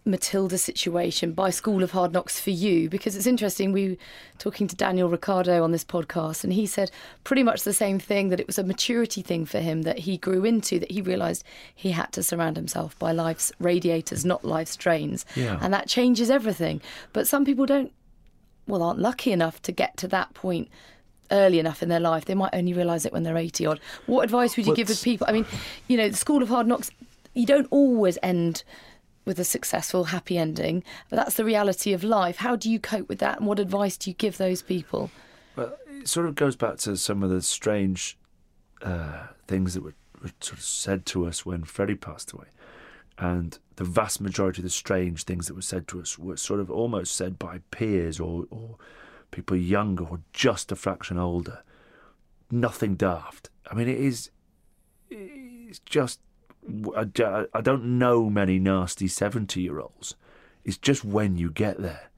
Matilda situation by School of Hard Knocks for you? Because it's interesting. We were talking to Daniel Ricciardo on this podcast, and he said pretty much the same thing that it was a maturity thing for him that he grew into, that he realised he had to surround himself by life's radiators, not life's drains. Yeah. And that changes everything. But some people don't, well, aren't lucky enough to get to that point early enough in their life. They might only realise it when they're 80 odd. What advice would you What's... give to people? I mean, you know, the School of Hard Knocks you don't always end with a successful, happy ending, but that's the reality of life. How do you cope with that, and what advice do you give those people? Well, it sort of goes back to some of the strange uh, things that were, were sort of said to us when Freddie passed away. And the vast majority of the strange things that were said to us were sort of almost said by peers or, or people younger or just a fraction older. Nothing daft. I mean, it is. It's just. I, I don't know many nasty 70 year olds. It's just when you get there.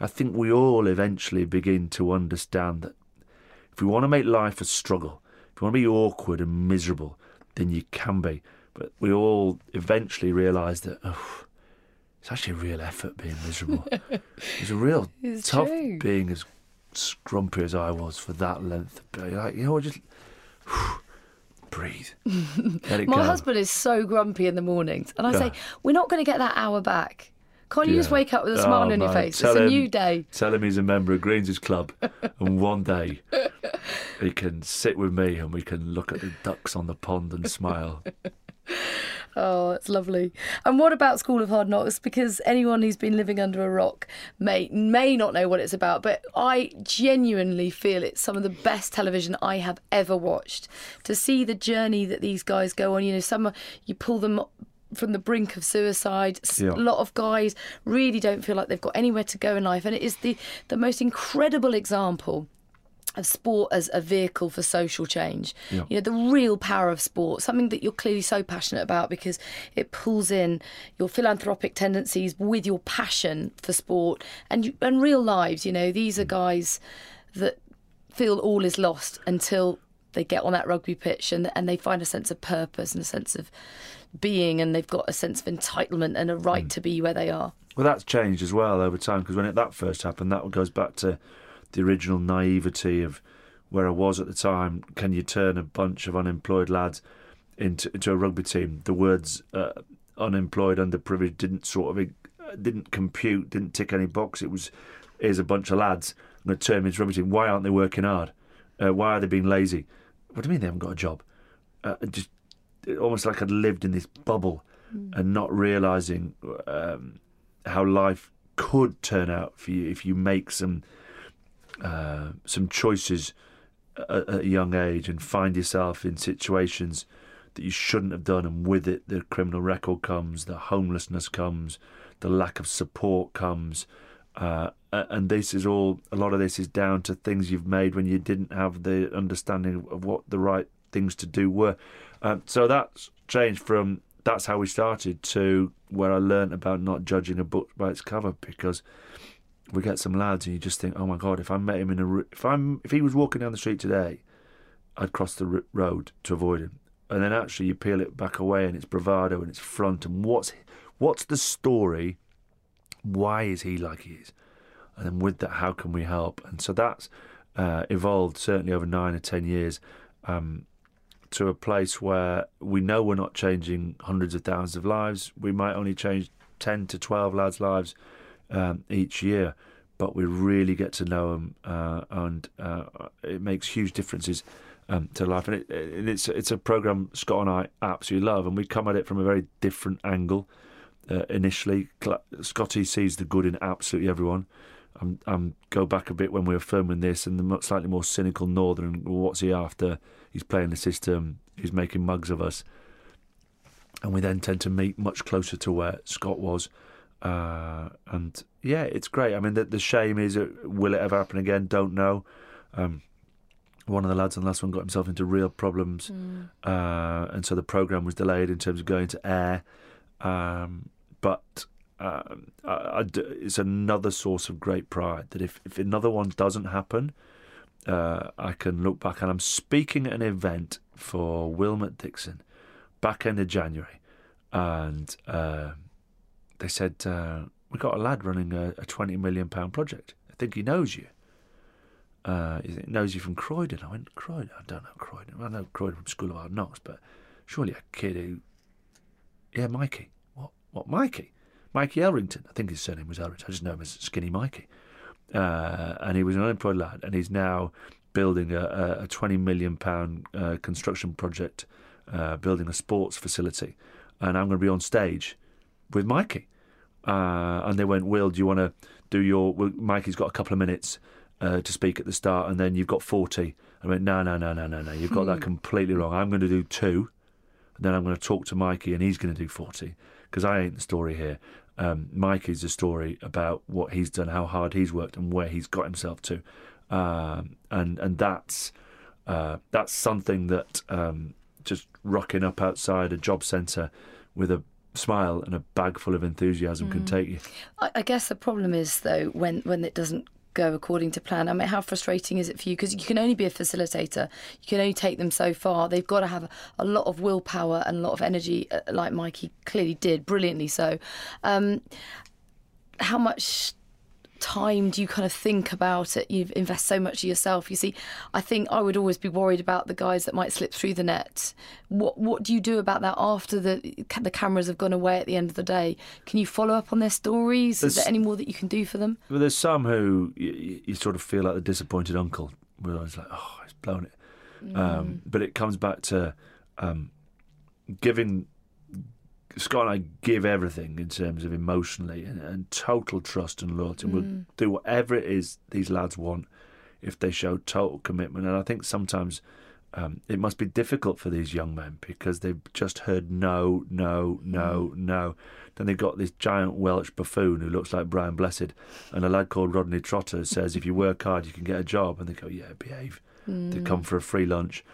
I think we all eventually begin to understand that if we want to make life a struggle, if you want to be awkward and miserable, then you can be. But we all eventually realise that oh, it's actually a real effort being miserable. it's a real It's tough true. being as scrumpy as I was for that length. But like, you know, just breathe. My go. husband is so grumpy in the mornings, and I say, "We're not going to get that hour back. Can't you just wake up with a Oh, smile on your mate, face? tell It's a new day." Tell him he's a member of Greens' Club, and one day he can sit with me and we can look at the ducks on the pond and smile. Oh, it's lovely. And what about School of Hard Knocks? Because anyone who's been living under a rock may may not know what it's about, but I genuinely feel it's some of the best television I have ever watched. To see the journey that these guys go on, you know, some you pull them from the brink of suicide. Yeah. A lot of guys really don't feel like they've got anywhere to go in life, and it is the the most incredible example of sport as a vehicle for social change. Yeah. You know, the real power of sport, something that you're clearly so passionate about because it pulls in your philanthropic tendencies with your passion for sport and you, and real lives. You know, these are guys that feel all is lost until they get on that rugby pitch and and they find a sense of purpose and a sense of being and they've got a sense of entitlement and a right to be where they are. Well, that's changed as well over time because when it, that first happened, that goes back to the original naivety of where I was at the time. Can you turn a bunch of unemployed lads into, into a rugby team? The words uh, unemployed, underprivileged didn't sort of uh, didn't compute, didn't tick any box. It was here's a bunch of lads. I'm going to turn them into rugby team. Why aren't they working hard? Uh, why are they being lazy? What do you mean they haven't got a job? Uh, just almost like I'd lived in this bubble and not realizing um, how life could turn out for you if you make some uh, some choices at, at a young age and find yourself in situations that you shouldn't have done, and with it, the criminal record comes, the homelessness comes, the lack of support comes. Uh, and this is all, a lot of this is down to things you've made when you didn't have the understanding of what the right things to do were. Um, so that's changed from that's how we started to where I learnt about not judging a book by its cover because we get some lads and you just think, oh my god, if I met him in a if I'm if he was walking down the street today, I'd cross the road to avoid him. And then actually you peel it back away and it's bravado and it's front and what's what's the story? Why is he like he is? And then with that, how can we help? And so that's uh, evolved certainly over nine or ten years. Um, to a place where we know we're not changing hundreds of thousands of lives. We might only change 10 to 12 lads' lives um, each year, but we really get to know them, uh, and uh, it makes huge differences um, to life. And it, it, it's it's a program Scott and I absolutely love, and we come at it from a very different angle. Uh, initially, Scotty sees the good in absolutely everyone. I'm, I'm go back a bit when we were filming this, and the slightly more cynical Northern. What's he after? He's playing the system. He's making mugs of us, and we then tend to meet much closer to where Scott was. Uh, and yeah, it's great. I mean, the, the shame is, uh, will it ever happen again? Don't know. Um, one of the lads on the last one got himself into real problems, uh, and so the program was delayed in terms of going to air. Um, but um, I, I d- it's another source of great pride that if, if another one doesn't happen, uh, I can look back and I'm speaking at an event for Willmott Dixon back end of January, and uh, they said uh, we got a lad running a, a twenty million pound project. I think he knows you. Uh, he knows you from Croydon. I went Croydon. I don't know Croydon. I know Croydon from School of Hard Knocks, but surely a kid who, yeah, Mikey. What? What? Mikey? Mikey Elrington. I think his surname was Elrington. I just know him as Skinny Mikey. Uh, and he was an unemployed lad, and he's now building a, a, a twenty million pound uh, construction project, uh, building a sports facility. and I'm going to be on stage with Mikey. Uh, and they went, Will, do you want to do your? Well, Mikey's got a couple of minutes uh, to speak at the start, and then you've got forty. I went, no, no, no, no, no, no. You've got that completely wrong. I'm going to do two, and then I'm going to talk to Mikey, and he's going to do forty because I ain't the story here. Um, Mikey's a story about what he's done, how hard he's worked, and where he's got himself to, um, and and that's uh, that's something that um, just rocking up outside a job centre with a smile and a bag full of enthusiasm can take you. I, I guess the problem is though when when it doesn't go according to plan. I mean, how frustrating is it for you? Because you can only be a facilitator. You can only take them so far. They've got to have a, lot of willpower and a lot of energy, uh, like Mikey clearly did, brilliantly so. Um, how much time do you kind of think about it? You invest so much of yourself. You see, I think I would always be worried about the guys that might slip through the net. What what do you do about that after the the cameras have gone away at the end of the day? Can you follow up on their stories? Is there any more that you can do for them? But there's some who you, you sort of feel like the disappointed uncle, where I was like, oh, he's blown it. Um, but it comes back to um, giving. Scott and I give everything in terms of emotionally and, and total trust and loyalty. We'll mm. do whatever it is these lads want if they show total commitment. And I think sometimes um, it must be difficult for these young men because they've just heard no, no, no, mm. no. Then they've got this giant Welsh buffoon who looks like Brian Blessed, and a lad called Rodney Trotter says, "If you work hard, you can get a job." And they go, "Yeah, behave." They come mm. for a free lunch,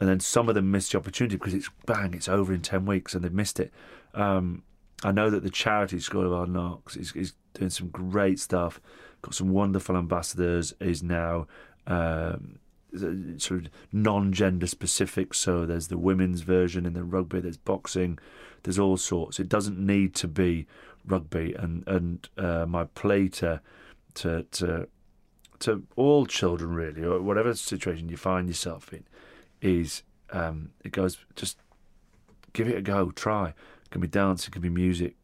and then some of them miss the opportunity because it's bang, it's over in ten weeks, and they've missed it. Um, I know that the charity School of Hard Knocks is, is doing some great stuff. Got some wonderful ambassadors. Is now um, sort of non-gender specific. So there's the women's version in the rugby. There's boxing. There's all sorts. It doesn't need to be rugby. And and uh, my plea to to to to all children really, or whatever situation you find yourself in, is um, it goes just give it a go. Try. It can be dance. It can be music.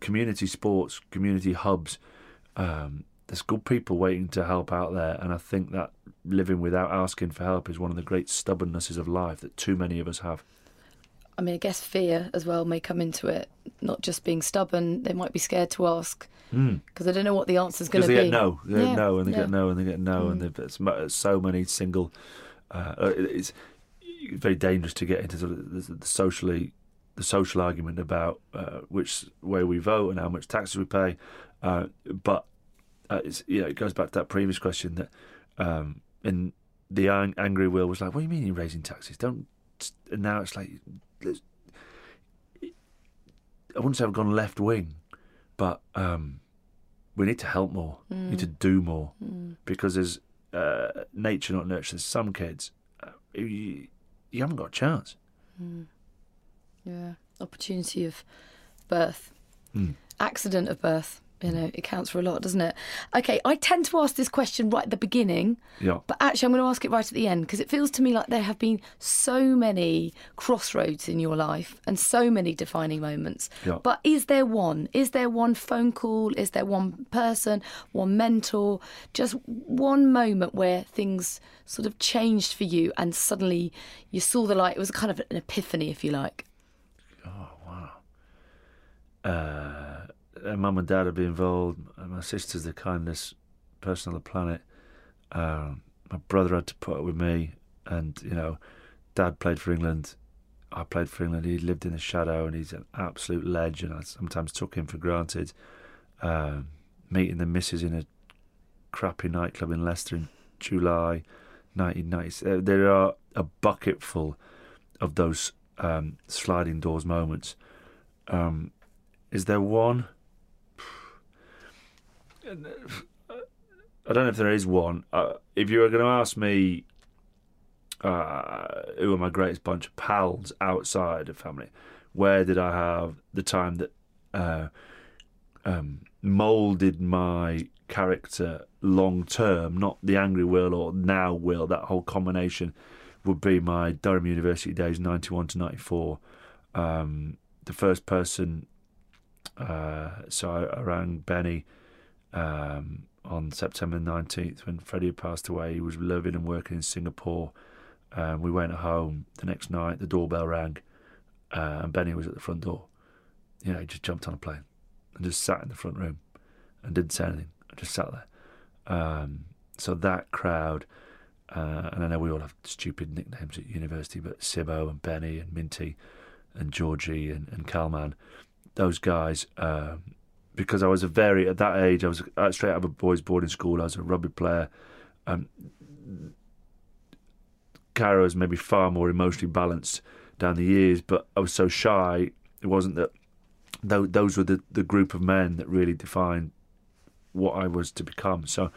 Community sports, community hubs. Um, there's good people waiting to help out there, and I think that living without asking for help is one of the great stubbornnesses of life that too many of us have. I mean, I guess fear as well may come into it. Not just being stubborn, they might be scared to ask because they don't know what the answer is going to they be. get no, they Yeah, get no, and they yeah. get no, and they get no, and they've- it's mo- so many single. Uh, it's very dangerous to get into sort of the, the socially the social argument about uh, which way we vote and how much taxes we pay. Uh, but uh, it's, you know, it goes back to that previous question that um, in the ang- angry will was like, "What do you mean you're raising taxes? Don't." And now it's like, I wouldn't say I've gone left wing, but um, we need to help more. We need to do more because there's uh, nature, not nurture. There's some kids uh, you, you haven't got a chance. Yeah, opportunity of birth, Hmm. accident of birth. You know, it counts for a lot, doesn't it? Okay, I tend to ask this question right at the beginning, Yeah. but actually, I'm going to ask it right at the end because it feels to me like there have been so many crossroads in your life and so many defining moments. Yeah. But is there one? Is there one phone call? Is there one person, one mentor, just one moment where things sort of changed for you and suddenly you saw the light? It was kind of an epiphany, if you like. Uh, mum and dad would be involved. My sister's the kindest person on the planet. Um, my brother had to put up with me, and you know, dad played for England. I played for England. He lived in the shadow, and he's an absolute legend. I sometimes took him for granted. Um, meeting the missus in a crappy nightclub in Leicester in July 1990. There- are a bucket full of those um, sliding doors moments. Um, is there one? I don't know if there is one. Uh, if you were going to ask me uh, who are my greatest bunch of pals outside of family, where did I have the time that uh, um, moulded my character long term, not the angry will or now will, that whole combination would be my Durham University days, 91 to 94. Um, the first person uh, so I, I rang Benny um, on September 19th when Freddie had passed away. He was living and working in Singapore. Um, we went home the next night. The doorbell rang. uh, and Benny was at the front door. You know, he just jumped on a plane and just sat in the front room and didn't say anything. just sat there. Um, so that crowd, uh, and I know we all have stupid nicknames at university, but Sibbo and Benny and Minty and Georgie and, and Kalman, those guys, um, because I was a very, at that age, I was straight out of a boys' boarding school, I was a rugby player. Um, Caro was maybe far more emotionally balanced down the years, but I was so shy. It wasn't that those were the, the group of men that really defined what I was to become. So,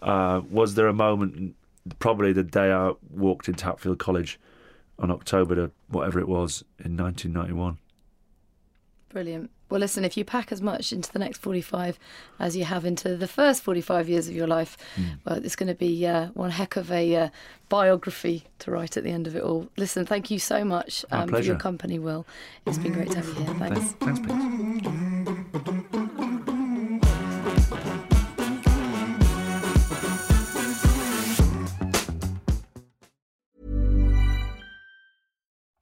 uh, was there a moment, probably the day I walked into Hatfield College on October to whatever it was in 1991? Brilliant. Well, listen, if you pack as much into the next 45 as you have into the first 45 years of your life, mm. well, it's going to be uh, one heck of a uh, biography to write at the end of it all. Listen, thank you so much um, for your company, Will. It's been great to have you here. Thanks. Thanks, Pete.